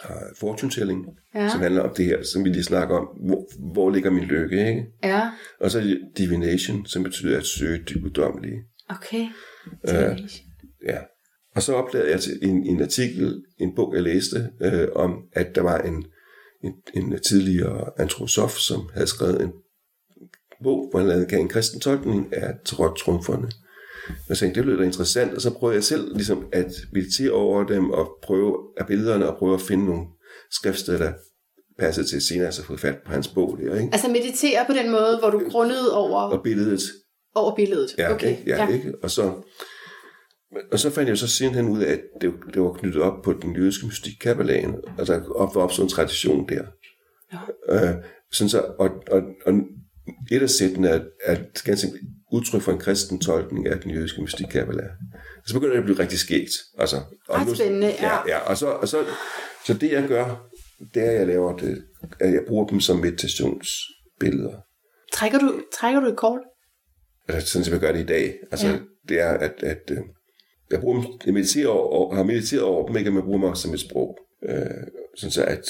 har fortune telling, Ja. som handler om det her, som vi lige snakker om, hvor, hvor ligger min lykke, ikke? Ja, Og så divination, som betyder at søge det guddommelige. okay. Øh, Ja. Og så opdagede jeg til en, en artikel, en bog, jeg læste, øh, om, at der var en, en, en tidligere antroposof, som havde skrevet en bog, hvor han gav en kristen tolkning af tarot-trumferne. Jeg tænkte, det lød da interessant, og så prøvede jeg selv ligesom at meditere over dem, og prøve af billederne, og prøve at finde nogle skriftsteder, der passede til senere, så fået fat på hans bog der, ikke? Altså meditere på den måde, hvor du grundede over, Og billedet, over billedet. Ja, okay. ikke? Ja, ja. Ikke? Og, så, og så fandt jeg så sidenhen ud af, at det, det var knyttet op på den jødiske mystik kabbalagen, og der op, var opstået en tradition der. Ja. Øh, sådan så, og, og, og et af sættene er, er ganske udtryk for en kristen tolkning af den jødiske mystik kabbala. Så begynder det at blive rigtig skægt. Altså, og Ret spændende, ja. ja. ja og så, og så, så det jeg gør, det er, at jeg laver det, at jeg bruger dem som meditationsbilleder. Trækker, du, trækker du et kort? altså sådan som jeg gør det i dag. Altså, Ja. det er, at, at øh, jeg, bruger dem, jeg mediterer over, har mediteret over dem, ikke, men jeg bruger også som et sprog. Øh, sådan så at,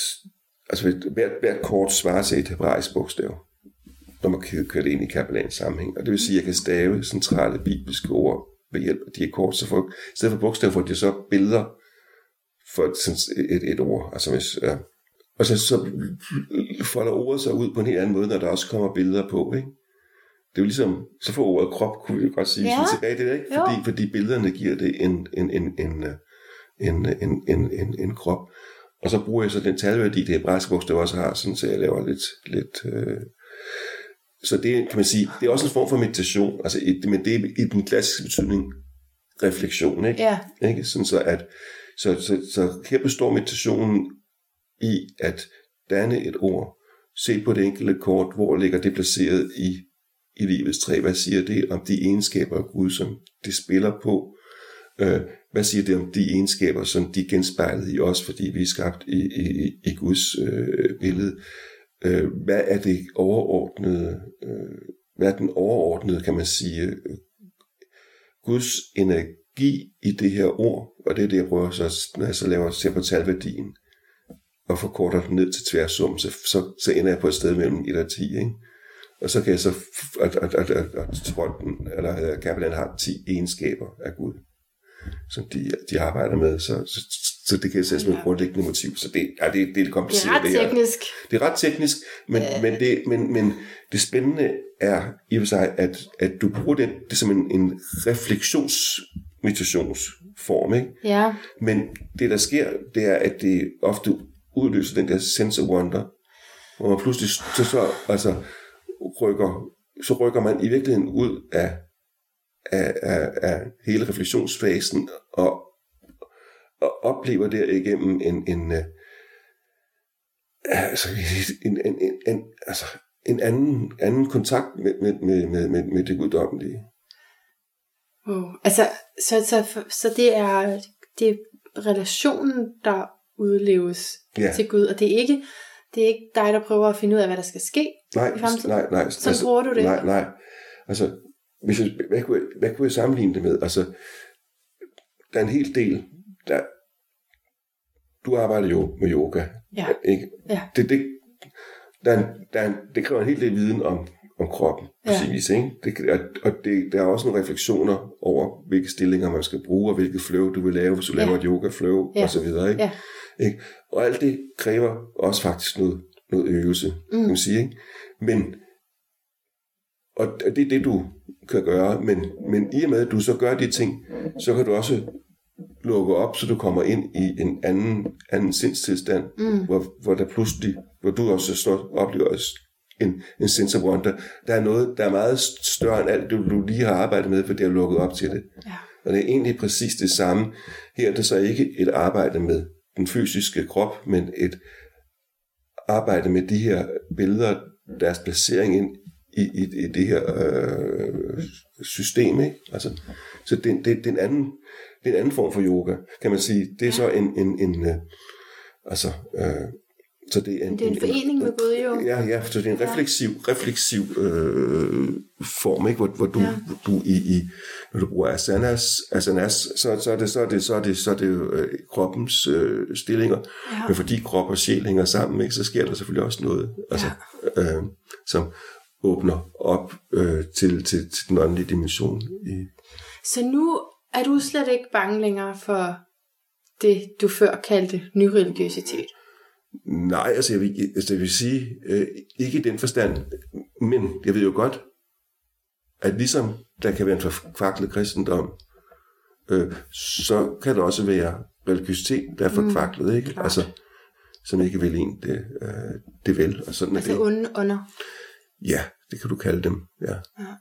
altså hvert, hvert kort svarer til et hebraisk bogstav, når man kan køre det ind i kapelans sammenhæng. Og det vil sige, at jeg kan stave centrale bibelske ord ved hjælp af de her kort, så for, i stedet for bogstaver får de så billeder for sådan et, et ord. Altså hvis, ja. Og så, så folder ordet sig ud på en helt anden måde, når der også kommer billeder på, ikke? Det er jo ligesom, så får ordet krop, kunne vi jo godt sige, Ja. tilbage til det, ikke? Jo. Fordi, fordi billederne giver det en, en, en, en, en, en, en, en, en krop. og så bruger jeg så den talværdi, det hebraiske bogstav også har, sådan så jeg laver lidt, lidt øh, så det kan man sige, det er også en form for meditation, altså et, men det er i den klassiske betydning refleksion, ikke? Ja. ikke? Sådan så, at, så, så, så her består meditationen i at danne et ord, se på det enkelte kort, hvor ligger det placeret i, i livets træ, hvad siger det om de egenskaber af Gud, som det spiller på, øh, hvad siger det om de egenskaber, som de genspejlede i os, fordi vi er skabt i, i, i Guds øh, billede, øh, hvad er det overordnede, øh, hvad er den overordnede, kan man sige, øh, Guds energi i det her ord, og det er det, jeg prøver så, når jeg så laver, ser på talværdien, og forkorter den ned til tværsum, så, så, så ender jeg på et sted mellem 1 og 10, ikke? Og så kan jeg så, at, at, at, at, at Trolden, eller øh, Kaplan har 10 egenskaber af Gud, som de, de arbejder med, så, så, så det kan sætte som et grundlæggende motiv. Så det, ja, det, det er kompliceret. Det er ret teknisk. Det er ret teknisk, men, øh. men, det, men, men det spændende er i og for sig, at, at du bruger det, det som en, en refleksionsmeditationsform. Ikke? Ja. Men det, der sker, det er, at det ofte udløser den der sense of wonder, hvor man pludselig så, så, altså, rykker, så rykker man i virkeligheden ud af, af, af, af hele refleksionsfasen og, og oplever der igennem en, en, øh, altså, en, en, en, en, altså, en anden, anden kontakt med, med, med, med, med, med det guddommelige. Oh. Altså, så, så, så det er, det er relationen, der udleves Ja. til Gud, og det er ikke det er ikke dig, der prøver at finde ud af, hvad der skal ske Nej, i fremtiden. nej, nej. Sådan bruger du det? Nej, nej. Altså, hvis jeg, hvad, kunne jeg, hvad kunne jeg sammenligne det med? Altså, der er en hel del, der, du arbejder jo med yoga, Ja. ikke? Ja. Det, det, der er der er det kræver en hel del viden om, om kroppen, på Ja. sin vis, ikke? Det, og og det, der er også nogle refleksioner over, hvilke stillinger man skal bruge, og hvilket flow du vil lave, hvis du Ja. laver et yoga-flow, Ja. og så videre, ikke? Ja. ikke? Og alt det kræver også faktisk noget, noget øvelse, mm. kan man sige, ikke? Men, og det er det, du kan gøre, men, men i og med, at du så gør de ting, så kan du også lukke op, så du kommer ind i en anden, anden sindstilstand, mm. hvor, hvor der pludselig, hvor du også så oplever en, en sense of wonder. Der er noget, der er meget større end alt, det du lige har arbejdet med, for det har lukket op til det. Ja. Og det er egentlig præcis det samme. Her er det så ikke et arbejde med den fysiske krop, men et arbejde med de her billeder, deres placering ind i, i, i det her øh, system. Ikke? Altså, så det, det, det, er en anden, det er en anden form for yoga, kan man sige. Det er så en, en, en øh, altså, øh, så det er en, Det er en forening med Gud jo. Ja, ja, så det er en refleksiv, refleksiv øh, form, ikke? Hvor, hvor du, Ja. ja. du i, i, når du bruger asanas, asanas så, så, er det, så, er det, så, er det, så er det øh, kroppens øh, stillinger, Ja. men fordi krop og sjæl hænger sammen, ikke, så sker der selvfølgelig også noget, altså, øh, som åbner op øh, til, til, til den åndelige dimension. I, Så nu er du slet ikke bange længere for det, du før kaldte nyreligiøsitet. nej, altså jeg vil, altså jeg vil sige, øh, ikke i den forstand, men jeg ved jo godt, at ligesom der kan være en forkvaklet kristendom, øh, så kan der også være religiøsitet, der er forkvaklet, ikke? klart. Altså, som ikke vil en det, øh, det vel. Og sådan er Altså det. onde ånder. Ja, det kan du kalde dem, ja. Ja.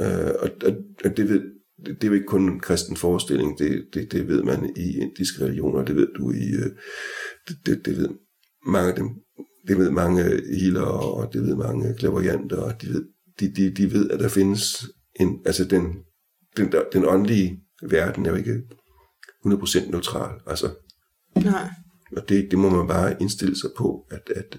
Øh, og, og, og det, ved, det, det er jo ikke kun en kristen forestilling, det, det, det ved man i indiske religioner, det ved du i, øh, det, det, det ved mange af dem, det ved mange healer, og det ved mange klaverjanter, og de ved, de, de, de ved, at der findes en, altså den, den, der, den åndelige verden er jo ikke 100% neutral, altså, Nej. og det, det må man bare indstille sig på, at, at,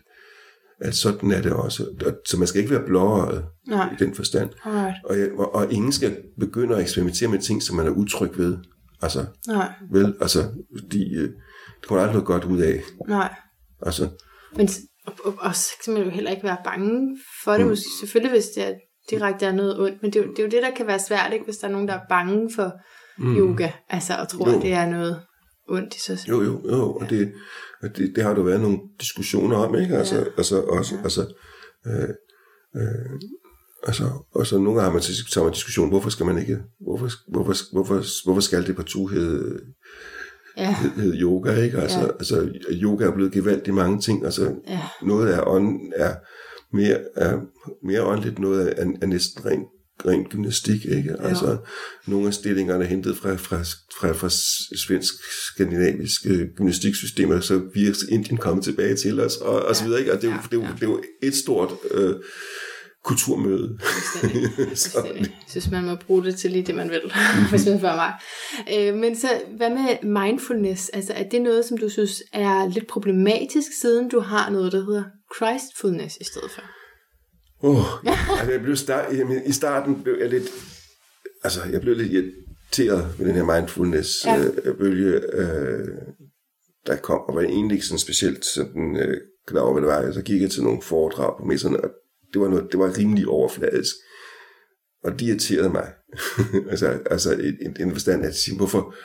at sådan er det også. Og, så man skal ikke være blåøjet Nej. i den forstand. Alright. Og, og, og ingen skal begynde at eksperimentere med ting, som man er utryg ved. Altså, Nej. vel, altså, fordi øh, det kommer aldrig noget godt ud af. Nej. Altså, Men og, og, og så kan man jo heller ikke være bange for det. Mm. Selvfølgelig, hvis det er direkte er noget ondt. Men det, er jo- det er jo det, der kan være svært, ikke? hvis der er nogen, der er bange for mm. yoga. Altså, og tror, Jo. at det er noget ondt i sig selv. jo, jo, jo, og det, og det, det har der været nogle diskussioner om, ikke? Altså, Ja. altså, også, Ja. altså, øh, øh, altså, og så nogle gange har man, til- tager man diskussion, hvorfor skal man ikke, hvorfor, hvorfor, hvorfor, hvorfor skal det partout hedde Ja. hed, yoga, ikke? Altså, Ja. altså, yoga er blevet gevaldigt mange ting. Altså, Ja. noget af ånden er mere, er mere åndeligt, noget er, er næsten ren, ren gymnastik, ikke? Altså, nogle af stillingerne er hentet fra, fra, fra, fra svensk skandinaviske gymnastiksystemer, så vi er Indien kommet tilbage til os, og, og så Ja. videre, ikke? Og det er, jo, Ja. det, er jo, det er jo et stort øh, kulturmøde. Jeg synes, man må bruge det til lige det, man vil, hvis man spørger mig. Øh, men så, hvad med mindfulness? Altså, er det noget, som du synes er lidt problematisk, siden du har noget, der hedder Christfulness i stedet for? Oh, altså jeg blev start, jamen, I starten blev jeg lidt, altså jeg blev lidt irriteret med den her mindfulness-bølge, øh, der kom, og var egentlig ikke sådan specielt sådan, øh, klar over, hvad det var. Så gik jeg til nogle foredrag på messerne, og det var, noget, det var rimelig overfladisk. Og de irriterede mig. altså, altså en, en, en forstand at sige, hvorfor,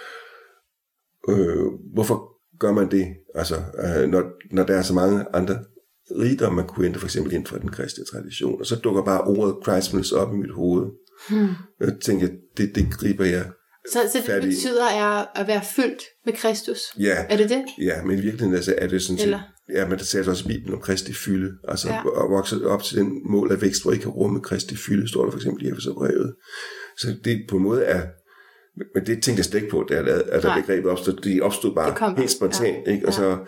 øh, hvorfor gør man det? Altså, øh, når, når der er så mange andre rigdom, man kunne hente for eksempel inden for den kristne tradition. Og så dukker bare ordet Christmas op i mit hoved. Hmm. Jeg tænker, det, det griber jeg. Så, så det i. betyder er at være fyldt med Kristus? Ja, Er det det? ja men i virkeligheden altså, er det sådan set, Eller? ja, men der tages også i Bibelen om Kristi fylde, altså Ja. at vokse op til den mål af vækst, hvor I kan rumme Kristi fylde, står der for eksempel i Efeserbrevet. Så det på en måde er, men det tænkte jeg slet ikke på, da jeg lavede, at der begrebet opstod. Det opstod bare Det kom bare. helt spontant, Ja. ikke? Og Ja. så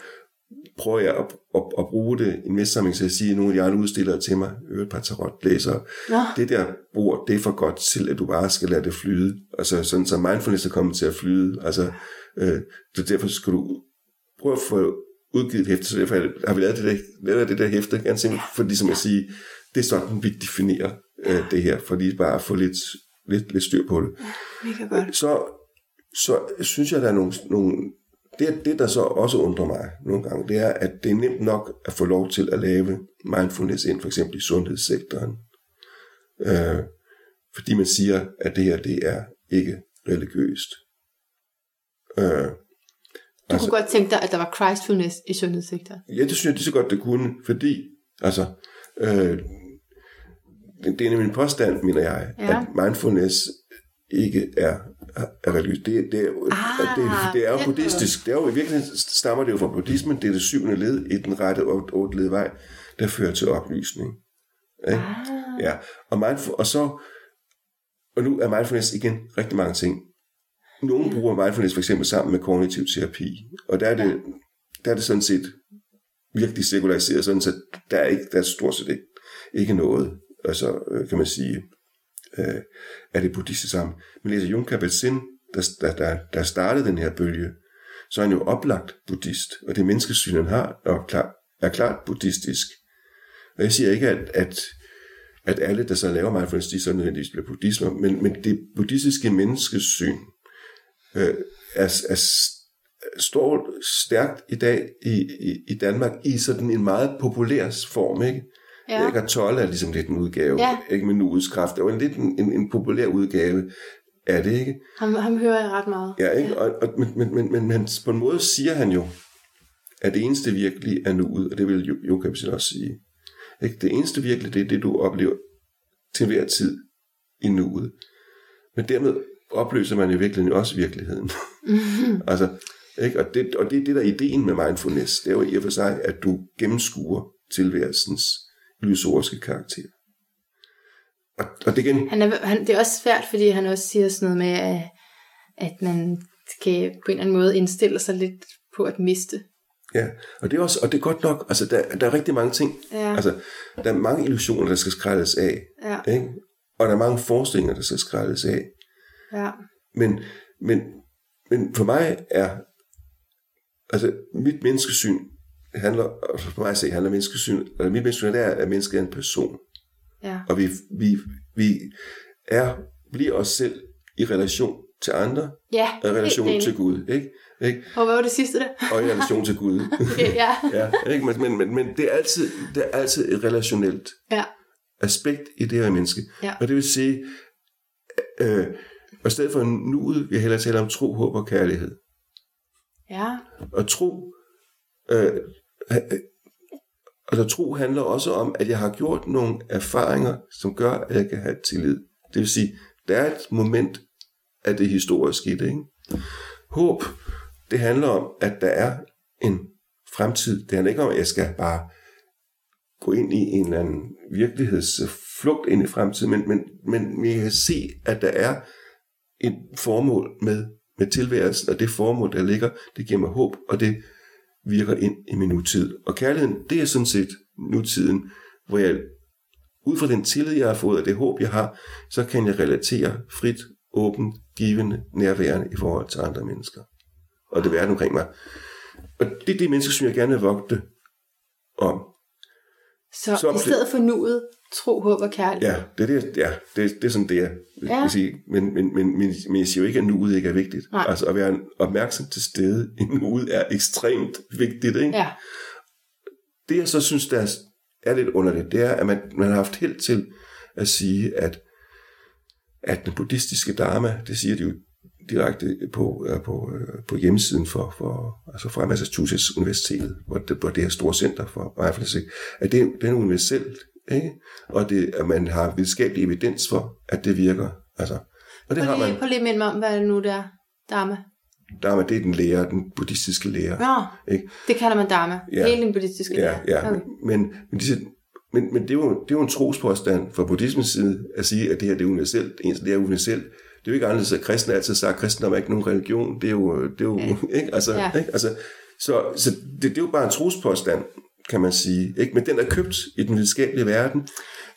prøver jeg at, at, at bruge det i en sammenhæng til at sige, at nogle af de andre udstillere til mig, øvrigt et par tarotlæsere, Nå. det der ord, det er for godt til, at du bare skal lade det flyde. Altså sådan, så mindfulness er kommet til at flyde. Altså, øh, så derfor skal du prøve at få udgivet et hæfte, så derfor har vi lavet det der, lavet det der hæfte, ganske simpelthen, for ligesom at sige, det er sådan, vi definerer øh, det her, for lige bare at få lidt, lidt, lidt styr på det. Mega godt. Så, så synes jeg, der er nogle, nogle det, det, der så også undrer mig nogle gange, det er, at det er nemt nok at få lov til at lave mindfulness ind, for eksempel i sundhedssektoren. Øh, fordi man siger, at det her, det er ikke religiøst. Øh, Du kunne godt tænke dig, at der var Christfulness i sundhedssektoren. Ja, det synes jeg lige så godt, det kunne, fordi, altså, øh, det, det er nemlig en påstand, mener jeg, ja. at mindfulness ikke er, er religiøst. Det, det, er, jo- Ah, det, det er jo buddhistisk. Det er jo i virkeligheden stammer det jo fra buddhismen. Det er det syvende led i den rette otte vej, der fører til oplysning. Ikke? Ah. Ja, og, mindful, og så, og nu er mindfulness igen rigtig mange ting. Nogle bruger mindfulness for eksempel sammen med kognitiv terapi, og der er det, der er det sådan set virkelig sekulariseret, sådan så der er, ikke, der er stort set ikke, ikke noget, altså øh, kan man sige, øh, er det buddhistiske sammen. Men læser Jung Kabat-Zinn, der, der, der, der startede den her bølge, så er han jo oplagt buddhist, og det menneskesyn, han har, er, klar, er klart buddhistisk. Og jeg siger ikke, at, at, at alle, der så laver mindfulness, de så nødvendigvis bliver buddhismer, men, men det buddhistiske menneskesyn øh, er, er, står stærkt i dag i, i, i Danmark i sådan en meget populær form, ikke? Ja. Ja. Ikke? Og Tolle er ligesom lidt en udgave, Ja. ikke med nuets kraft. Det var en lidt en, en, en populær udgave af det, ikke? Ham, ham hører jeg ret meget. Ja, ikke? Og, og, men, men, men, men, men på en måde siger han jo, at det eneste virkelig er nuet, og det vil Jo- Jokabsen også sige. Ikke? Det eneste virkelig, det er det, du oplever til hver tid i nuet. Men dermed opløser man i virkeligheden også virkeligheden. Mm-hmm. altså, ikke? Og, det, og det er det, der er ideen med mindfulness. Det er jo i og for sig, at du gennemskuer tilværelsens illusoriske karakter. Og, og det igen, Han er, han, det er også svært, fordi han også siger sådan noget med, at, at man skal på en eller anden måde indstille sig lidt på at miste. Ja, og det er også, og det er godt nok, altså der, der er rigtig mange ting, Ja. altså der er mange illusioner, der skal skrælles af, Ja, ikke? og der er mange forestillinger, der skal skrælles af, ja, men, men, men for mig er, altså mit menneskesyn handler, for mig at se, handler menneskesyn, eller mit menneskesyn er, at mennesket er en person, ja. og vi, vi, vi er, bliver os selv i relation til andre, Ja, og i relation til. Gud, ikke? ikke? Og hvad var det sidste der? Og i relation til Gud. Okay, ja. ja, ikke? Men, men, men, men det, er altid, det er altid et relationelt ja. aspekt i det her menneske. Ja. Og det vil sige, øh, og i stedet for nuet, jeg hellere tale om tro, håb og kærlighed. Ja, Og tro, øh, øh, altså tro handler også om, at jeg har gjort nogle erfaringer, som gør, at jeg kan have tillid. Det vil sige, der er et moment af det historiske i det. Ikke? Håb, Det handler om, at der er en fremtid. Det handler ikke om, at jeg skal bare gå ind i en eller anden virkelighedsflugt ind i fremtiden, men, men, men jeg kan se, at der er et formål med, med tilværelsen, og det formål, der ligger, det giver mig håb, og det virker ind i min nutid. Og kærligheden, det er sådan set nutiden, hvor jeg ud fra den tillid, jeg har fået, og det håb, jeg har, så kan jeg relatere frit, åbent, givende, nærværende i forhold til andre mennesker. Og det verden omkring mig. Og det er det mennesker, som jeg gerne vil vogte om. Så, så i stedet for nuet, tro, håb og kærlighed. Ja, det er, det, ja, det, det er sådan, det er. Ja. Vil sige. Men, men, men, men, men jeg siger jo ikke, at nuet ikke er vigtigt. Nej. Altså at være opmærksom til stede i nuet er ekstremt vigtigt. Ikke? Ja. Det jeg så synes, der er lidt underligt, det er, at man, man har haft held til at sige, at, at den buddhistiske dharma, det siger de jo direkte på, på, øh, på hjemmesiden for, for, altså fra Massachusetts Universitetet, hvor det, hvor det her store center for mindfulness, at det, det er universelt, ikke? og det, at man har videnskabelig evidens for, at det virker. Altså, og det prøv, har man, prøv lige minde mig om, hvad er det nu der Dharma? Dharma, det er den lærer, den buddhistiske lærer. Ja, ikke? det kalder man Dharma. Ja. Hele den buddhistiske ja, lærer. Ja, okay. men, men, disse, men, men det, er jo, det er jo en trospåstand fra buddhismens side, at sige, at det her det er universelt. Det er universelt det er jo ikke anderledes, at kristne altid sagt, at kristendom er ikke nogen religion. Det er jo, det er jo ja. ikke? Altså, ja. ikke? Altså, så, så det, det er jo bare en trospåstand, kan man sige. Ikke? Men den er købt i den videnskabelige verden.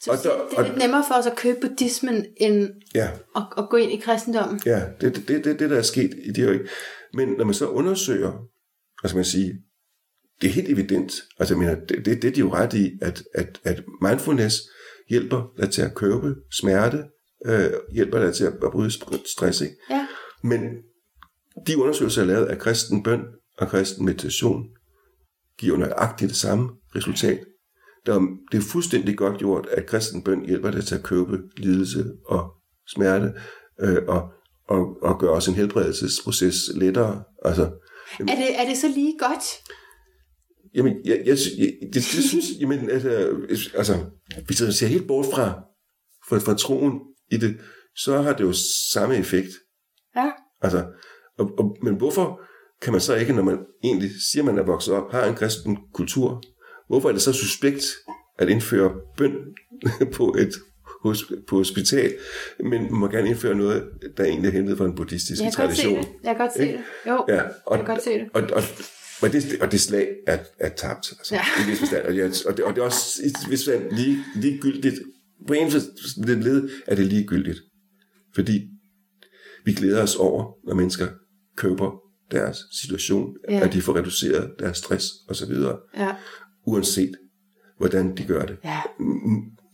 Så og der, det er lidt nemmere for os at købe buddhismen, end ja. at, at gå ind i kristendommen? Ja, det er det, det, det, der er sket i det øjeblik. Men når man så undersøger, altså man sige, det er helt evident, altså jeg mener, det, det, det er de jo ret i, at, at, at mindfulness hjælper dig til at købe smerte, øh, hjælper dig til at, at bryde stress. Ikke? Ja. Men de undersøgelser, jeg lavet af kristen bøn og kristen meditation, giver nøjagtigt det samme resultat. Der, det er fuldstændig godt gjort, at kristen bøn hjælper dig til at købe lidelse og smerte, øh, og, og, og gøre også en helbredelsesproces lettere. Altså, jamen, er, det, er det så lige godt? Jamen, jeg, jeg, jeg, det, det synes jamen, altså, altså, hvis jeg ser helt bort fra, fra, fra troen i det, så har det jo samme effekt. Ja. Altså, og, og, men hvorfor kan man så ikke, når man egentlig siger, man er vokset op, har en kristen kultur, hvorfor er det så suspekt at indføre bøn på et på hospital, men man må gerne indføre noget, der egentlig er hentet fra en buddhistisk jeg tradition. Det. Jeg kan godt se det. Jo, ja, og, jeg kan godt se det. Og, og, og, det, og det slag er, er tabt. Altså, ja. i forstand. Og, jeg, og, det, og det er også hvis man lige, ligegyldigt på en det led er det ligegyldigt. Fordi vi glæder os over, når mennesker køber deres situation, ja. at de får reduceret deres stress osv. Ja. Uanset hvordan de gør det. Ja.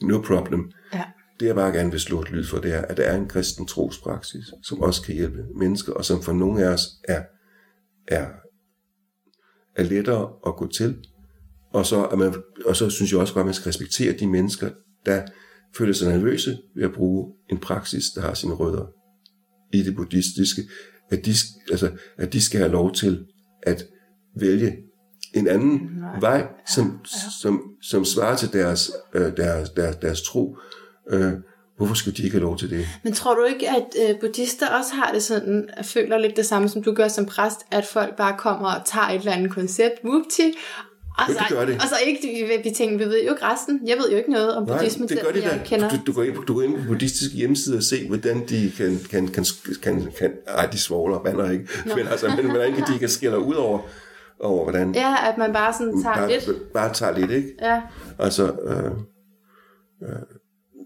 No problem. Ja. Det jeg bare gerne vil slå et lyd for, det er, at der er en kristen trospraksis, som også kan hjælpe mennesker, og som for nogle af os er, er, er lettere at gå til. Og så, er man, og så synes jeg også godt, at man skal respektere de mennesker, der føler sig nervøse ved at bruge en praksis, der har sine rødder i det buddhistiske, at de, altså, at de skal have lov til at vælge en anden Nej. vej, som, ja, som, som svarer til deres, øh, deres, deres, deres tro. Øh, hvorfor skulle de ikke have lov til det? Men tror du ikke, at øh, buddhister også har det sådan, at føler lidt det samme, som du gør som præst, at folk bare kommer og tager et eller andet koncept, whoopty, og så, det gør det. Og så ikke, vi, tænker, vi ved jo ikke resten. Jeg ved jo ikke noget om Nej, buddhismen, det gør de jeg kender. Du, du, går ind, du går ind på buddhistiske hjemmesider og se, hvordan de kan, kan, kan, kan, kan ej, de svogler, bander ikke, Nå. men altså, men, hvordan de kan skille ud over, over hvordan... Ja, at man bare sådan tager bare, lidt. Bare tager lidt, ikke? Ja. Altså, øh, øh,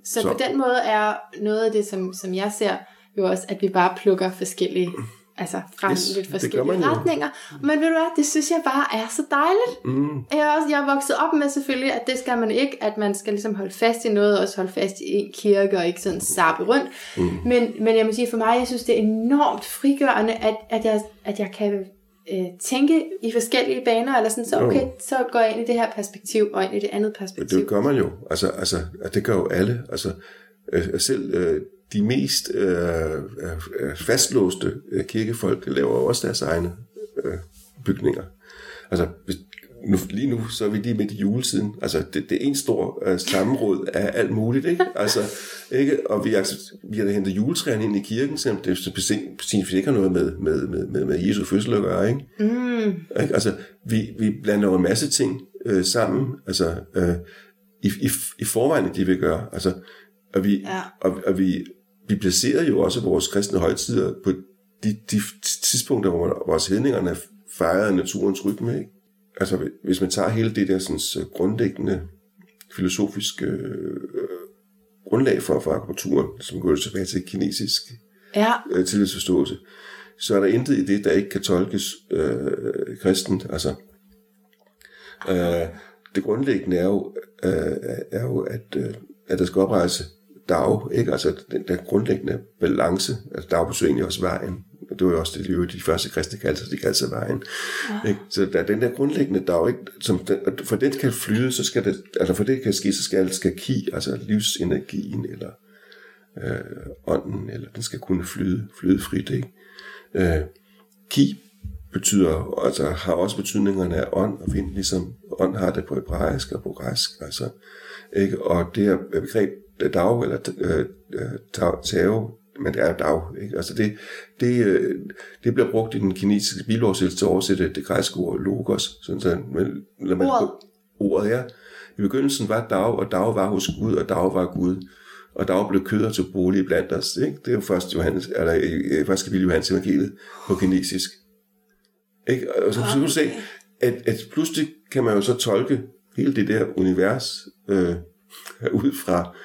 så, så på den måde er noget af det, som, som jeg ser, jo også, at vi bare plukker forskellige altså fra yes, lidt forskellige retninger. Men ved du hvad, det synes jeg bare er så dejligt. Mm. Jeg, er også, jeg er vokset op med selvfølgelig, at det skal man ikke, at man skal ligesom holde fast i noget, og også holde fast i en kirke, og ikke sådan sappe rundt. Mm. Men, men jeg må sige, for mig, jeg synes, det er enormt frigørende, at, at, jeg, at jeg kan øh, tænke i forskellige baner, eller sådan, så okay, så går jeg ind i det her perspektiv, og ind i det andet perspektiv. Det gør man jo, altså, altså det gør jo alle, altså øh, selv øh, de mest øh, øh, fastlåste øh, kirkefolk laver også deres egne øh, bygninger. Altså, hvis, nu, lige nu, så er vi lige midt i juletiden. Altså, det, det er en stor uh, sammenråd af alt muligt, ikke? Altså, ikke? Og vi, altså, vi har hentet juletræerne ind i kirken, selvom det præcis ikke har noget med, med, med, med, med Jesu fødsel at gøre, ikke? Mm. ikke? Altså, vi, vi blander jo en masse ting uh, sammen, altså, uh, i, i, i forvejen, det vi gør. Altså, og vi, ja. og, og vi, vi placerer jo også vores kristne højtider på de, de tidspunkter, hvor vores hedningerne fejrede naturens rytme, ikke? altså hvis man tager hele det der sådan, grundlæggende filosofiske øh, grundlag for, for akupunkturen, som går tilbage til kinesisk ja. øh, tillidsforståelse, så er der intet i det, der ikke kan tolkes øh, kristent. Altså, øh, det grundlæggende er jo, øh, er jo at, øh, at der skal oprejse dag, ikke? altså den der grundlæggende balance, altså dag betyder egentlig også vejen, og det var jo også det, liv, de første kristne kaldte sig, de kaldte sig vejen. Ja. Ikke? Så der er den der grundlæggende dag, ikke? Som den, for den kan flyde, så skal det, altså for det kan ske, så skal, skal ki, altså livsenergien, eller øh, ånden, eller den skal kunne flyde, flyde frit, ikke? Øh, ki betyder, altså har også betydningerne af ånd og vind, ligesom ånd har det på hebraisk og på græsk, altså, ikke? Og det her begreb dag, eller øh, øh tao, men det er dag. Ikke? Altså det, det, øh, det bliver brugt i den kinesiske biloversættelse til at oversætte det græske ord logos. Sådan, så, men, når man, ordet. ordet, ja. I begyndelsen var dag, og dag var hos Gud, og dag var Gud. Og dag blev køder til bolig blandt os. Ikke? Det er jo først Johannes, eller først kapitel Johannes evangeliet på kinesisk. Ikke? Og så, okay. så kan du se, at, at pludselig kan man jo så tolke hele det der univers øh, ud fra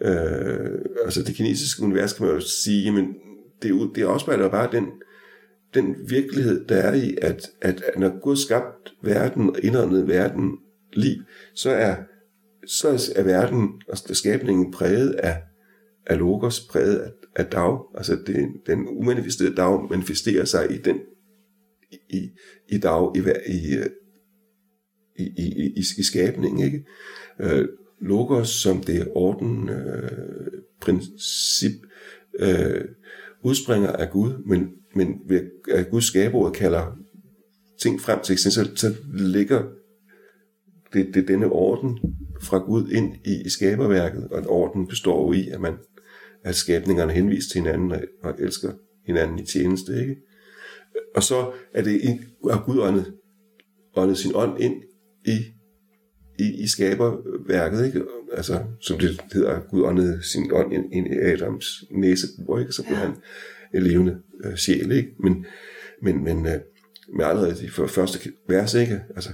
øh, altså det kinesiske univers, kan man jo sige, men det, det afspejler bare den, den virkelighed, der er i, at, at når Gud skabt verden og indåndet verden liv, så er, så er verden, altså skabningen præget af, af logos, præget af, af dag. Altså det, den umanifesterede dag manifesterer sig i den i, i dag, i, i, øh, i, i, i, i skabningen, ikke? Øh, Logos som det orden øh, princip øh, udspringer af Gud, men, men ved at Guds skabeord kalder ting frem til så, så ligger det, det denne orden fra Gud ind i, i skaberværket, og orden består jo i, at man at skabningerne henviser til hinanden og, og elsker hinanden i tjeneste, ikke? Og så er det, at Gud åndet, åndet sin ånd ind i i, i skaberværket, ikke? Altså, som det hedder, Gud åndede sin ånd ind, i Adams næsebor, ikke? Så blev ja. han en levende øh, sjæl, ikke? Men, men, men øh, med allerede de første vers, ikke? Altså,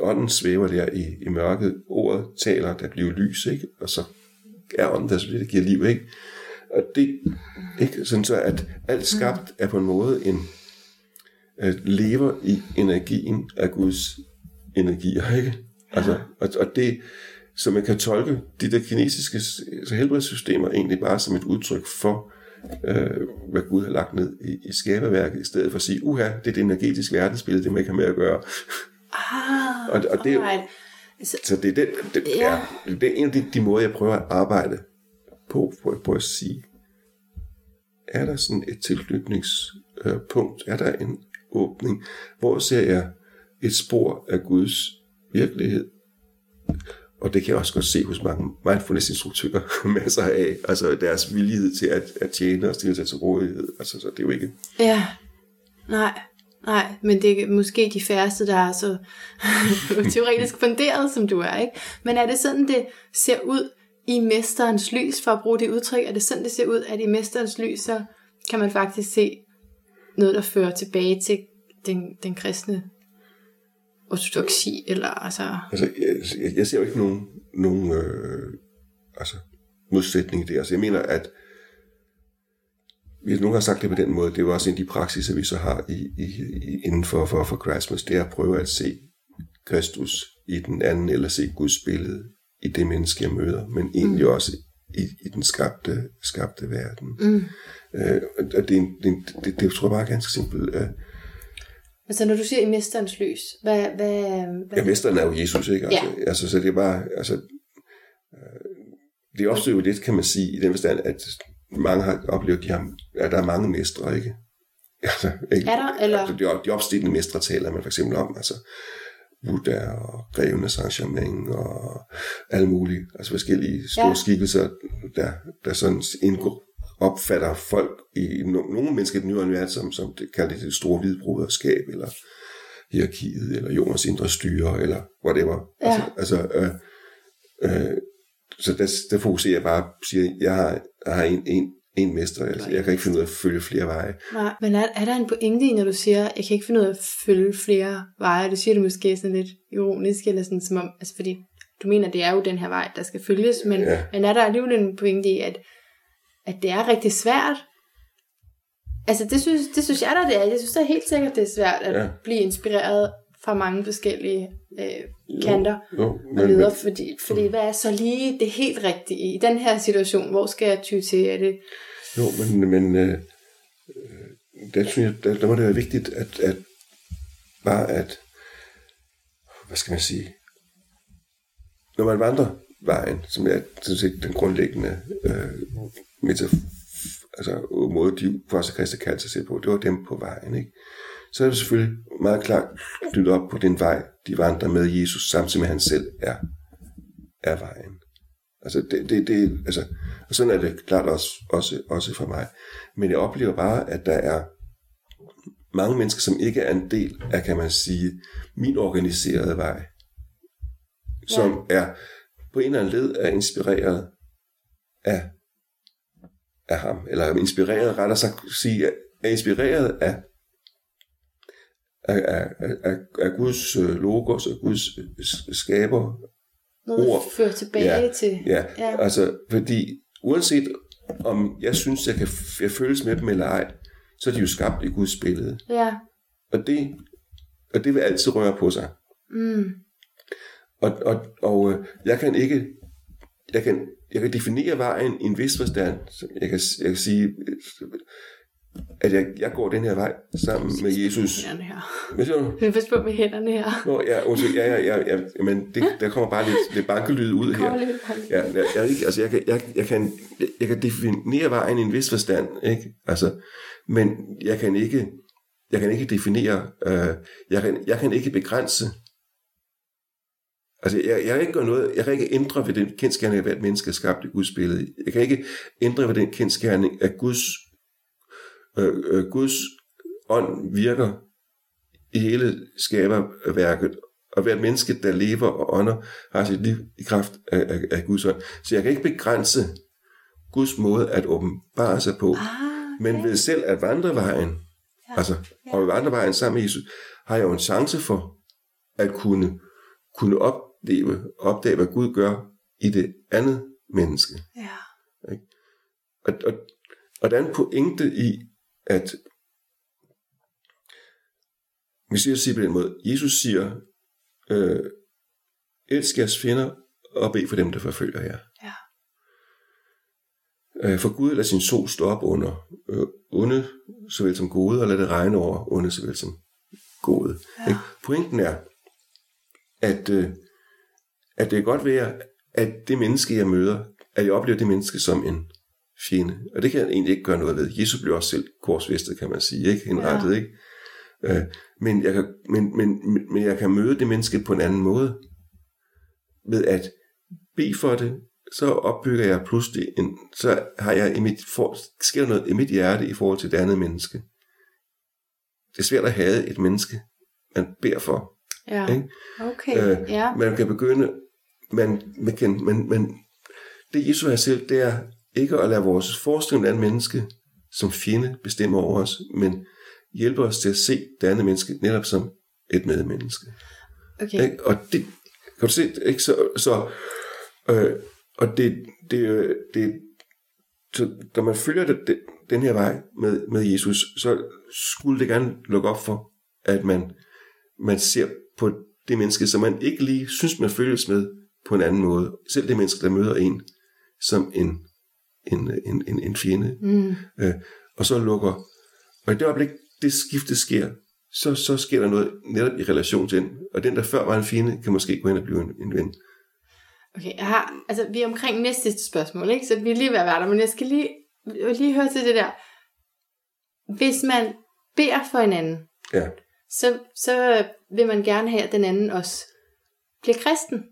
ånden svæver der i, i mørket, ordet taler, der bliver lys, ikke? Og så er ånden der, det giver liv, ikke? Og det, ikke? Sådan så, at alt skabt er på en måde en, at lever i energien af Guds energier, ikke? Altså, og, og det, så man kan tolke de der kinesiske altså helbredssystemer egentlig bare som et udtryk for, øh, hvad Gud har lagt ned i, i skaberværket, i stedet for at sige, uha, det er det energetiske verdensbillede, det man ikke har med at gøre. Ah, og, og det, så, så det er, det, det, ja. er, det er en af de, de måder, jeg prøver at arbejde på, på, på at sige, er der sådan et tilknytningspunkt, er der en åbning, hvor ser jeg et spor af Guds virkelighed. Og det kan jeg også godt se hos mange mindfulness-instruktører masser af, altså deres villighed til at, at tjene og stille sig til rådighed. Altså, så det er jo ikke... Ja, nej, nej, men det er måske de færreste, der er så teoretisk funderet, som du er, ikke? Men er det sådan, det ser ud i mesterens lys, for at bruge det udtryk? Er det sådan, det ser ud, at i mesterens lys, så kan man faktisk se noget, der fører tilbage til den, den kristne ortodoksi, eller altså... Altså, jeg, jeg ser jo ikke nogen, nogen øh, altså, modsætning i det. Altså, jeg mener, at vi nogen har sagt det på den måde, det er jo også en af de praksiser, vi så har i, i, i, inden for, for, for Christmas, det er at prøve at se Kristus i den anden, eller se Guds billede i det menneske, jeg møder, men egentlig mm. også i, i den skabte, skabte verden. Mm. Øh, og det, det, det, det, det tror jeg bare er ganske simpelt. Øh, Altså når du siger i mesterens lys, hvad... hvad, hvad ja, mesteren er jo Jesus, ikke? Altså, ja. altså så det er bare... Altså, øh, det opstår jo lidt, kan man sige, i den forstand, at mange har oplevet, de har, at der er mange mestre, ikke? Altså, ikke? Er der? Eller? Altså, de, de opstigende mestre taler man for eksempel om. Altså, Buddha og Grevene Saint-Germain og alle mulige, altså forskellige store ja. skikkelser, der, der sådan indgår, opfatter folk i no, nogle mennesker i den nye univers, som, som det kalder det, det store hvidbruderskab, eller hierarkiet, eller jordens indre styre, eller whatever. Ja. Altså, altså øh, øh, så der, der fokuserer jeg bare siger, jeg har, jeg har en, en, en mester, altså, jeg kan ikke finde ud af at følge flere veje. Nej, men er, er der en pointe i, når du siger, jeg kan ikke finde ud af at følge flere veje? Du siger det måske sådan lidt ironisk, eller sådan som om, altså fordi du mener, det er jo den her vej, der skal følges, men, Ja. men er der alligevel en pointe i, at, at det er rigtig svært? Altså det synes, det synes jeg da, det er. Jeg synes da helt sikkert, det er svært at Ja. blive inspireret fra mange forskellige øh, kanter Jo, og men, leder, men, fordi, fordi hvad er så lige det helt rigtige i den her situation? Hvor skal jeg ty til? Er det, jo, men, men øh, øh, der, synes jeg, der, der må det være vigtigt, at, at bare at, hvad skal man sige, når man vandrer vejen, som er sådan set den grundlæggende øh, metaf altså, måde, de første kristne kaldte sig selv på, det var dem på vejen, ikke? Så er det selvfølgelig meget klart knyttet op på den vej, de vandrer med Jesus, samtidig med at han selv er, er vejen. Altså, det, det, det, altså, og sådan er det klart også, også, også for mig. Men jeg oplever bare, at der er mange mennesker, som ikke er en del af, kan man sige, min organiserede vej, som er på en eller anden led er inspireret af, af ham, eller er inspireret, rettere sagt sige, er inspireret af, af, af, af, af Guds øh, logos og Guds øh, skaber noget, Ord. fører tilbage Ja, til? Ja, Ja. altså, fordi uanset om jeg synes, jeg kan jeg føles med dem eller ej, så er de jo skabt i Guds billede. Ja. Og det, og det vil altid røre på sig. Mm. Og, og, og øh, jeg kan ikke, jeg kan, jeg kan definere vejen i en vis forstand. Jeg kan, jeg kan sige, at jeg, jeg går den her vej sammen med Jesus. Hvad siger du? Jeg vil på med hænderne her. Nå, ja, undskyld, ja, ja, ja, ja, men det, der kommer bare lidt, lidt bankelyd ud her. Lidt. Ja, jeg, jeg, ikke, altså jeg, kan, jeg, jeg, kan, jeg kan definere vejen i en vis forstand, ikke? Altså, men jeg kan ikke, jeg kan ikke definere, øh, jeg, kan, jeg kan ikke begrænse. Altså, jeg, jeg kan ikke gøre noget, jeg kan ikke ændre ved den kendskærning, at hvert menneske er skabt i Guds billede. Jeg kan ikke ændre ved den kendskærning, at Guds, øh, øh, Guds ånd virker i hele skaberværket, og hvert menneske, der lever og ånder, har sit liv i kraft af, af, af Guds ånd. Så jeg kan ikke begrænse Guds måde at åbenbare sig på. Ah, Men ved selv at vandre vejen, ja. altså, og at vandre vejen sammen med Jesus, har jeg jo en chance for at kunne, kunne opleve, opdage, hvad Gud gør i det andet menneske. ja. Og, og, og der er en pointe i, at hvis jeg siger på den måde, Jesus siger, øh, elsk jeres fjender og bed for dem, der forfølger jer. Ja. Øh, for Gud lader sin sol stå op under øh, onde såvel som gode, og lad det regne over onde såvel som gode. Ja. Ikke? Pointen er, at, øh, at det kan godt være, at det menneske, jeg møder, at jeg oplever det menneske som en fjende. Og det kan jeg egentlig ikke gøre noget ved. Jesus blev også selv korsfæstet, kan man sige, ikke? Henrettet, ja. ikke? Øh, men, jeg kan, men, men, men- jeg kan møde det menneske på en anden måde. Ved at bede for det, så opbygger jeg pludselig en, så har jeg i mit, for, sker noget i mit hjerte i forhold til det andet menneske. Det er svært at have et menneske, man beder for. Ja. Ikke? Okay. Øh, ja. Man kan begynde, man, man men, men det Jesus har selv, det er ikke at lade vores forestilling af andet menneske som fjende bestemme over os, men hjælpe os til at se det andet menneske netop som et medmenneske. Okay. Ikke? Og det, kan du se, ikke? Så, så øh, og det, det, øh, det, så, når man følger det, det, den her vej med, med Jesus, så skulle det gerne lukke op for, at man, man ser på det menneske, som man ikke lige synes, man følges med på en anden måde. Selv det menneske, der møder en, som en, en, en, en, en fjende. Mm. Øh, og så lukker, og i det øjeblik, det skifte sker, så, så sker der noget netop i relation til den. Og den, der før var en fjende, kan måske gå hen og blive en, en ven. Okay, jeg har, altså vi er omkring næste spørgsmål, ikke? Så vi er lige ved at være der, men jeg skal lige, jeg lige høre til det der. Hvis man beder for hinanden, Ja. så, så vil man gerne have, at den anden også bliver kristen.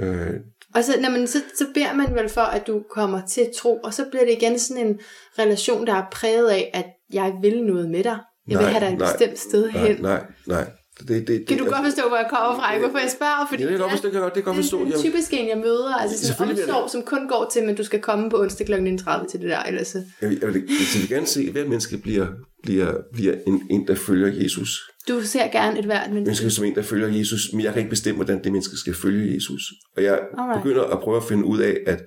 Øh, Og så, når man, så, så beder man vel for, at du kommer til tro, og så bliver det igen sådan en relation, der er præget af, at jeg vil noget med dig. Jeg vil Nej, have dig et nej, bestemt sted nej, hen. nej, nej. Det, det, det, Kan du godt forstå, hvor jeg kommer fra? Ikke? Hvorfor jeg spørger? Fordi Ja, det kan jeg godt forstå, det kan godt- det kan godt forstå. Det er typisk en, jeg møder. Altså sådan en er det- omsorg, som kun går til, men du skal komme på onsdag kl. 19.30 til det der. Ellers så. Jeg, vil- jeg, vil, jeg vil gerne se, at hvert menneske bliver, bliver, bliver en, en, der følger Jesus. Du ser gerne et hvert menneske. Menneske som en, der følger Jesus, men jeg kan ikke bestemme, hvordan det menneske skal følge Jesus. Og jeg Alright. begynder at prøve at finde ud af, at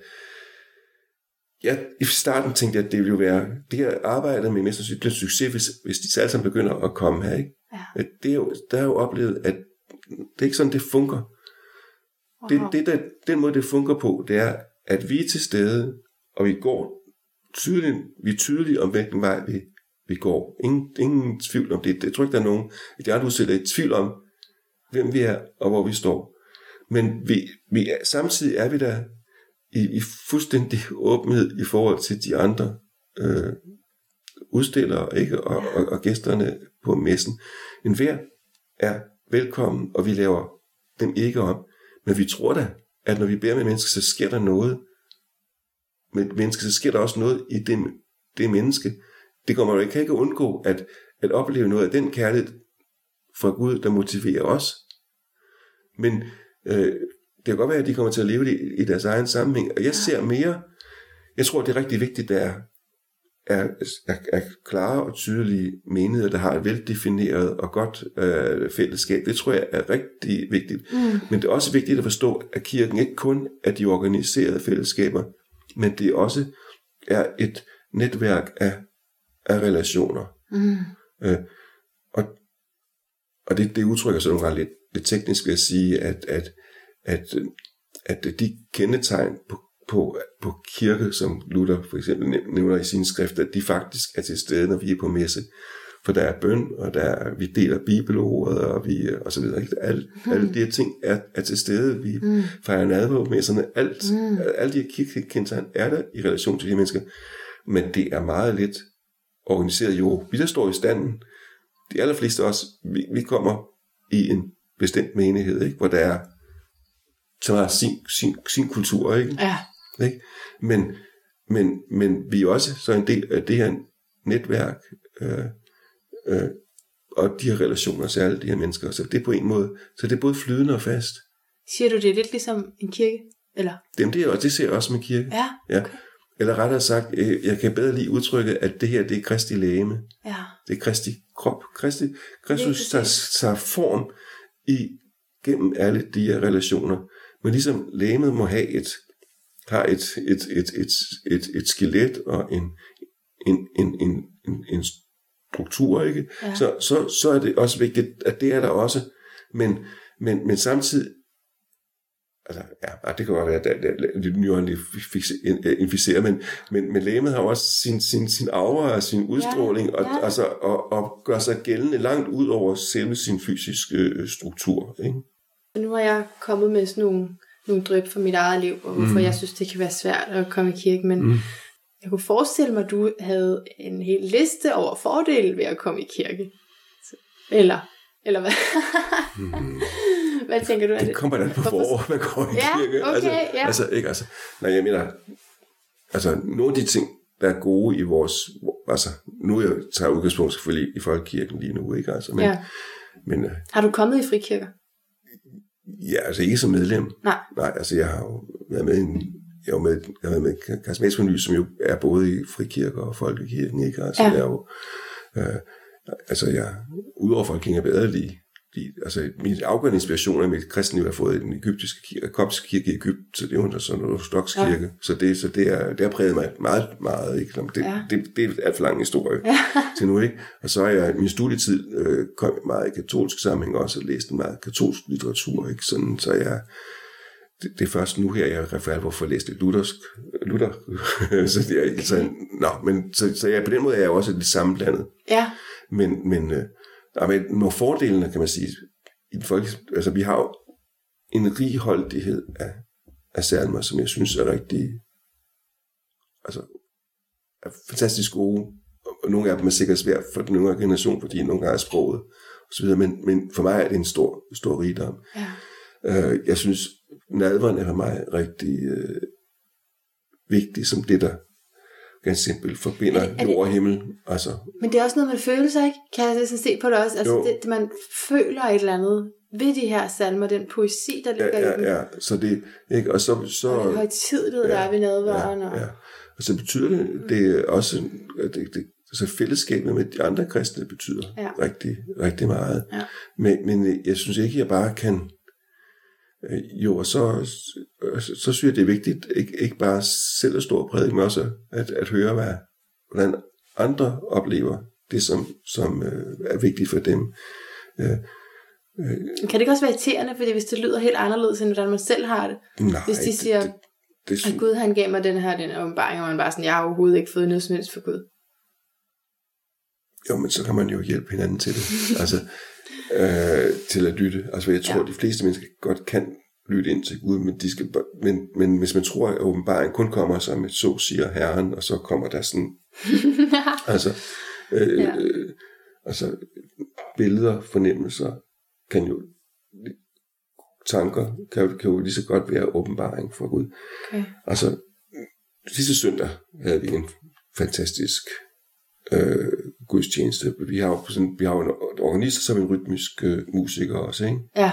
jeg, i starten tænkte jeg, at det ville jo være, det her arbejde med mestersygt bliver en succes, hvis, hvis de alle sammen begynder at komme her. Ikke? Ja. Det er jo, der er jo oplevet, at det er ikke sådan, det fungerer. Det, Wow. det der, den måde, det fungerer på, det er, at vi er til stede, og vi går tydeligt, vi er tydelige om, hvilken vej vi, vi går. Ingen, ingen tvivl om det. Jeg tror ikke, der er nogen i de andre udstillinger, i tvivl om, hvem vi er, og hvor vi står. Men vi, vi er, samtidig er vi der i, i fuldstændig åbenhed i forhold til de andre øh, udstillere ikke? Og, og, og gæsterne på messen. En hver er velkommen, og vi laver dem ikke om. Men vi tror da, at når vi beder med mennesker, så sker der noget. Med et menneske, så sker der også noget i det, det menneske. Det kommer ikke, kan ikke undgå at, at opleve noget af den kærlighed fra Gud, der motiverer os. Men øh, det kan godt være, at de kommer til at leve det i, i deres egen sammenhæng. Og jeg ser mere, jeg tror, det er rigtig vigtigt, der er, er, er, er klare og tydelige menigheder, der har et veldefineret og godt øh, fællesskab. Det tror jeg er rigtig vigtigt. Mm. Men det er også vigtigt at forstå, at kirken ikke kun er de organiserede fællesskaber, men det også er et netværk af, af relationer. Mm. Øh, og og det, det udtrykker sig nogle gange lidt, lidt teknisk ved at sige, at, at, at, at de kendetegn på, på, på kirke, som Luther for eksempel nævner i sine skrifter, at de faktisk er til stede, når vi er på messe. For der er bøn, og der er, vi deler bibelordet, og, vi, og så videre. Ikke? Alle, alle de her ting er, er til stede. Vi Mm. fejrer nadver på messerne. Alt, Mm. Alle de her kirkekendetegn er der i relation til de mennesker. Men det er meget lidt organiseret jo. Vi der står i standen, de allerfleste af os, vi, vi kommer i en bestemt menighed, ikke? hvor der er, som har sin, sin, sin kultur, ikke? Ja. ikke? Men, men, men vi er også så en del af det her netværk, øh, øh, og de her relationer alle de her mennesker. Så det er på en måde, så det er både flydende og fast. Siger du, det er lidt ligesom en kirke? Eller? Jamen, det, er, det ser jeg også med kirke. Ja. Ja. Eller rettere sagt, øh, jeg kan bedre lige udtrykke, at det her, det er Kristi lægeme. Ja. Det er Kristi krop. Kristi, Kristus tager, tager form i gennem alle de her relationer. Men ligesom lægemet må have et, har et, et, et, et, et, et skelet og en, en, en, en, en, en struktur, ikke? Ja. Så, så, så er det også vigtigt, at det er der også. Men, men, men samtidig, altså, ja, det kan godt være, at det er lidt nyåndelig inficeret, men, men, men lægemet har også sin, sin, sin aura og sin udstråling, og, ja. altså, og, og gør sig gældende langt ud over selve sin fysiske øh, struktur. Ikke? Nu har jeg kommet med sådan nogle, nogle drøb for mit eget liv, og hvorfor mm. jeg synes, det kan være svært at komme i kirke, men mm. jeg kunne forestille mig, at du havde en hel liste over fordele ved at komme i kirke. Eller, eller hvad? Hvad tænker du? Er Det kommer da på forår, man går i Ja, kirke. okay, altså, ja. altså, ikke, altså, nej, jeg mener, altså, nogle af de ting, der er gode i vores, altså, nu er jeg tager udgangspunkt selvfølgelig i folkekirken lige nu, ikke? Altså, men, Ja. men øh, Har du kommet i frikirker? ja, altså ikke som medlem. Nej. Nej, altså jeg har jo været med i en, jeg jo med, jeg været med Karismatisk Forny, som jo er både i frikirker og folkekirken, ikke? Altså, Ja. jeg er jo, øh, altså jeg, udover folkekirken, er bedre lige, lige, altså min afgørende inspiration af mit kristne liv, jeg har fået i den egyptiske kirke, koptiske kirke i Egypten, så det er jo sådan noget ortodox Ja. kirke, så det, så det, er, det har præget mig meget, meget, ikke? Det, Ja. det, det, er alt for lang historie Ja. til nu, ikke? Og så er jeg, min studietid øh, kom meget i katolsk sammenhæng også, og læste meget katolsk litteratur, ikke? Sådan, så jeg, det, det er først nu her, jeg for alvor får læst lidt luthersk, Luther, så, det er, så, nå, men, så, så jeg, på den måde er jeg også lidt sammenblandet. Ja. Men, men, øh, men nogle fordelene, kan man sige, i den folk, altså vi har jo en righoldighed af, af salmer, som jeg synes er rigtig, altså, er fantastisk gode, og nogle af dem er sikkert svært for den yngre generation, fordi nogle gange er sproget osv., men, men for mig er det en stor, stor rigdom. Ja. Øh, jeg synes, nadveren er for mig rigtig øh, vigtig som det, der ganske simpelt forbinder Er det- det- jord og himmel. Altså, Men det er også noget med følelser, ikke? Kan jeg så se på det også? Altså, Jo. det, man føler et eller andet ved de her salmer, den poesi, der ligger ja, i dem. ja, ja, så det, ikke, og så, så Og den højtidlighed, der er ved nadveren. ja, ja. Og så betyder det, det er også, det, det, altså fællesskabet med de andre kristne betyder Ja. rigtig, rigtig meget. Ja. Men, men jeg synes ikke, jeg bare kan, jo, og så, så, så synes jeg, det er vigtigt, ikke, ikke bare selv at stå og prædike, men også at, at høre, hvad, hvordan andre oplever det, som, som øh, er vigtigt for dem. Øh, Men Kan det ikke også være irriterende, fordi hvis det lyder helt anderledes, end hvordan man selv har det? nej, Hvis de siger, det, det, at det, Gud han gav mig den her, den åbenbaring, og man bare sådan, jeg har overhovedet ikke fået noget som helst for Gud. Jo, men så kan man jo hjælpe hinanden til det. altså, øh, til at lytte. Altså, jeg tror, Ja. de fleste mennesker godt kan lytte ind til Gud, men, de skal, men, men hvis man tror, at åbenbaring kun kommer som et så siger Herren, og så kommer der sådan, altså, øh, ja. øh, altså, billeder, fornemmelser, kan jo, tanker, kan, jo- kan jo lige så godt være åbenbaring for Gud. Okay. Altså, sidste søndag havde vi en fantastisk øh, gudstjeneste. Vi har jo sådan, vi har jo en organist, som en rytmisk øh, musiker også, ikke? Ja,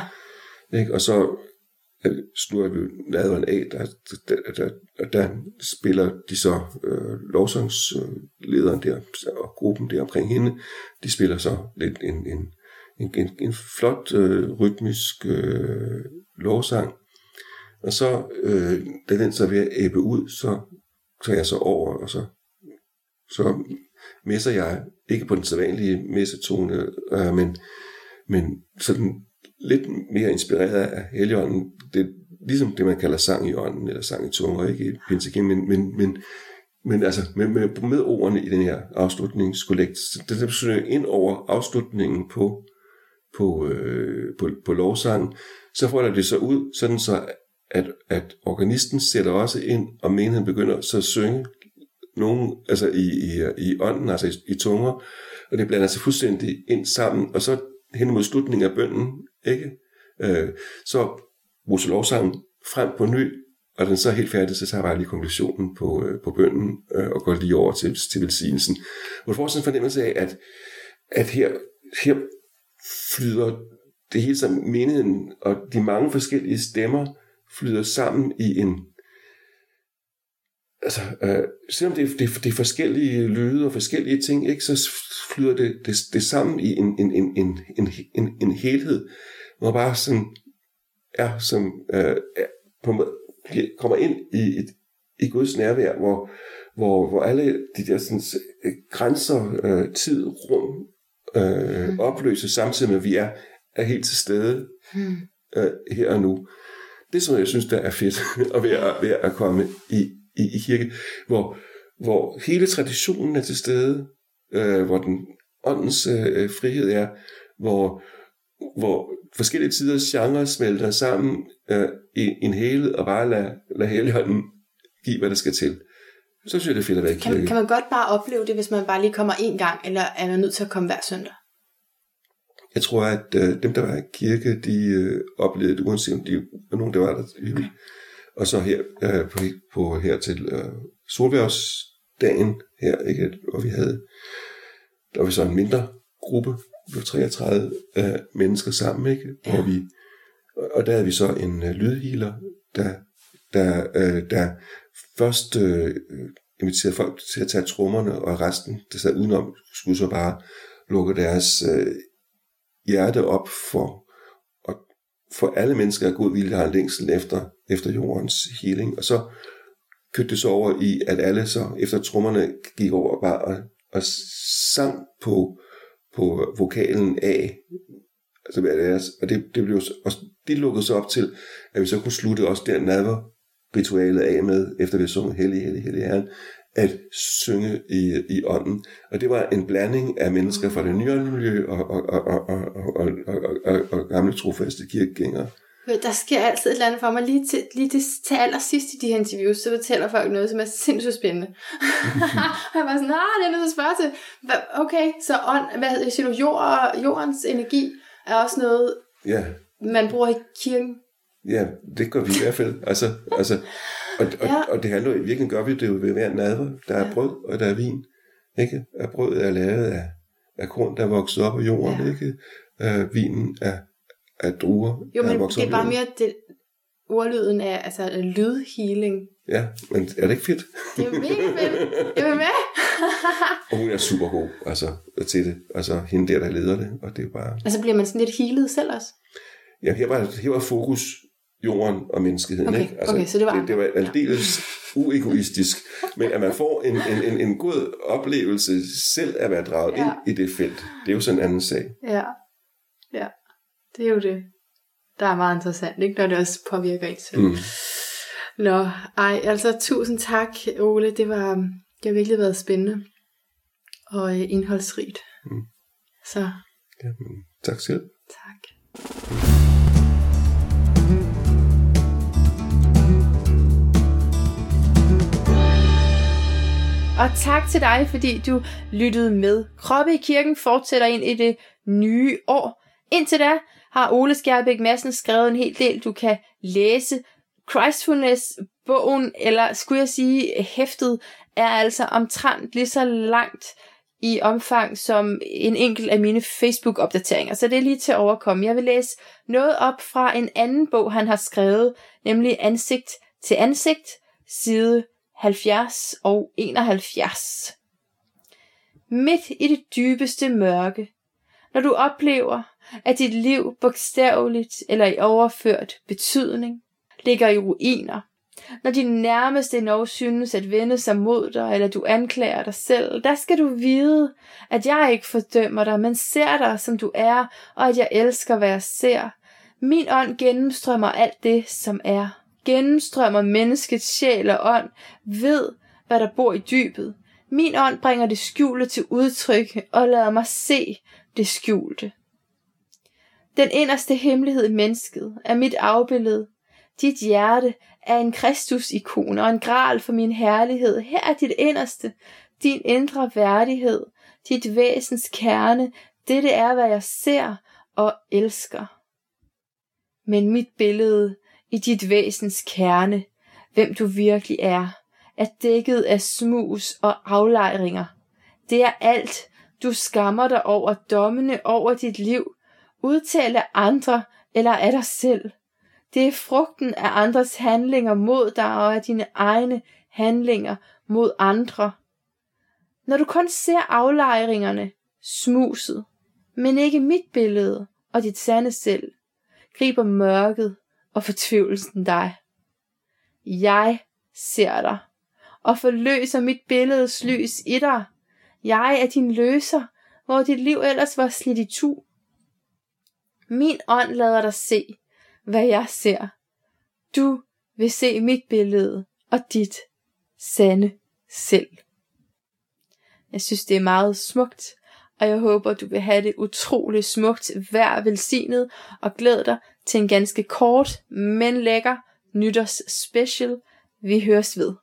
ikke? Og så øh, slutter vi nadveren af, der, der, der, der, der spiller de så øh, lovsangslederen der, og gruppen der omkring hende, de spiller så lidt en, en, en, en, en flot øh, rytmisk øh, lovsang. Og så, øh, da den så er ved at æbbe ud, så tager jeg så over, og så, så messer jeg, ikke på den sædvanlige messetone, øh, men, men sådan lidt mere inspireret af Helligånden. Det er ligesom det, man kalder sang i ånden, eller sang i tunger, ikke i pinsekim, men, men, men, men altså med, med, med ordene i den her afslutningskollekt, det der betyder ind over afslutningen på, på, øh, på, på lovsangen, så folder det så ud, sådan så at, at organisten sætter også ind, og menigheden begynder så at synge nogen, altså i, i, i ånden, altså i, i tunger, og det blander sig fuldstændig ind sammen, og så hen mod slutningen af bønden, ikke? Øh, så bruger lovsangen frem på ny, og den så er helt færdig, så tager jeg bare lige konklusionen på, øh, på bønden, øh, og går lige over til, til velsignelsen. Hvor du får sådan en fornemmelse af, at, at her, her flyder det hele sammen, menigheden og de mange forskellige stemmer flyder sammen i en, altså, øh, selvom det, det, det er forskellige lyde og forskellige ting, ikke, så flyder det, det, det sammen i en, en, en, en, en, en, en helhed, hvor bare sådan er som øh, er, på en måde, kommer ind i, et, i Guds nærvær, hvor, hvor, hvor alle de der sådan, øh, grænser, øh, tid, rum, øh, mm. opløses samtidig med, at vi er, er helt til stede hmm. øh, her og nu. Det, som jeg synes, der er fedt at være, ved at komme i, i, i kirke, hvor, hvor hele traditionen er til stede, øh, hvor den åndens øh, frihed er, hvor, hvor forskellige tiders genre smelter sammen øh, i en helhed, og bare lade, lade helligånden give, hvad der skal til. Så synes jeg, det er fedt at være i kirke. kan, kan man godt bare opleve det, hvis man bare lige kommer en gang, eller er man nødt til at komme hver søndag? Jeg tror, at øh, dem, der var i kirke, de øh, oplevede det, uanset om de var nogen, der var der. Okay. Og så her øh, på, på her til øh, Solværvsdagen her, ikke, hvor vi havde, der var vi så en mindre gruppe, var 33 øh, mennesker sammen, ikke, hvor Ja. vi, og, og der havde vi så en øh, lydhealer, der, der, øh, der først øh, inviterede folk til at tage trommerne, og resten, der sad udenom, skulle så bare lukke deres øh, hjerte op for, og for alle mennesker af god vilje har en længsel efter, efter jordens healing. Og så kørte det så over i, at alle så efter trommerne gik over bare og, og sang på, på vokalen af. Altså, hvad det er. Og det, det blev så, og det lukkede så op til, at vi så kunne slutte også der nadver ritualet af med, efter vi sang sunget Hellig, Hellig, Hellig Herren, at synge i, i ånden. Og det var en blanding af mennesker fra det nye miljø og, og, og, og, og, og, og, og, og gamle trofaste kirkegængere. Der sker altid et eller andet for mig. Lige til, lige til, til allersidst i de her interviews, så fortæller folk noget, som er sindssygt spændende. og jeg var sådan, nej, det er til at spørge til. Okay, så ånd, hvad siger du, jord, jordens energi er også noget, Ja, man bruger i kirken. ja, det gør vi i hvert fald. Altså, altså, og, og, Ja. og det handler i virkeligheden gør vi det jo ved hver nadver. Der er Ja. brød, og der er vin. Ikke? Og brødet er lavet af, af korn, der er vokset op af jorden. Ja. Ikke? Uh, vinen er af druer, Jo, der er men vokset det er bare mere det, ordlyden af altså, lydhealing. Ja, men er det ikke fedt? Det er mega fedt. Jeg vil med. Og hun er super god altså, til det. Altså hende der, der leder det. Og det er bare... altså bliver man sådan lidt healet selv også. Ja, her var, her var fokus jorden og menneskeheden. Okay, ikke? Altså, okay, så det var det, det var aldeles uegoistisk. Men at man får en, en, en, en god oplevelse selv at være draget Ja. ind i det felt, det er jo sådan en anden sag. Ja. Ja. Det er jo det, der er meget interessant, ikke? når det også påvirker en selv. Mm. Nå, ej, altså tusind tak, Ole. Det var, det har virkelig været spændende og øh, indholdsrigt. Mm. Så Jamen, tak selv. tak. Og tak til dig, fordi du lyttede med. Kroppe i kirken fortsætter ind i det nye år. Indtil da har Ole Skjærbæk Madsen skrevet en hel del, du kan læse. Christfulness-bogen, eller skulle jeg sige hæftet, er altså omtrent lige så langt i omfang som en enkelt af mine Facebook-opdateringer, så det er lige til at overkomme. Jeg vil læse noget op fra en anden bog, han har skrevet, nemlig Ansigt til ansigt, side 70 og 71. Midt i det dybeste mørke, når du oplever, at dit liv bogstaveligt eller i overført betydning ligger i ruiner, når din nærmeste endnu synes at vende sig mod dig, eller du anklager dig selv, der skal du vide, at jeg ikke fordømmer dig, men ser dig, som du er, og at jeg elsker, hvad jeg ser. Min ånd gennemstrømmer alt det, som er. Gennemstrømmer menneskets sjæl og ånd, ved, hvad der bor i dybet. Min ånd bringer det skjulte til udtryk, og lader mig se det skjulte. Den inderste hemmelighed i mennesket er mit afbillede. Dit hjerte er en Kristus-ikon og en gral for min herlighed. Her er dit inderste, din indre værdighed, dit væsens kerne. Dette er, hvad jeg ser og elsker. Men mit billede i dit væsens kerne, hvem du virkelig er, er dækket af smus og aflejringer. Det er alt, du skammer dig over dommene over dit liv, udtale andre eller af dig selv. Det er frugten af andres handlinger mod dig og af dine egne handlinger mod andre. Når du kun ser aflejringerne, smuset, men ikke mit billede og dit sande selv, griber mørket og fortvivlelsen dig. Jeg ser dig og forløser mit billedes lys i dig. Jeg er din løser, hvor dit liv ellers var slidt i tu. Min ånd lader dig se, hvad jeg ser. Du vil se mit billede og dit sande selv. Jeg synes, det er meget smukt, og jeg håber, du vil have det utroligt smukt hver velsignet, og glæd dig til en ganske kort, men lækker nytårs special. Vi høres ved.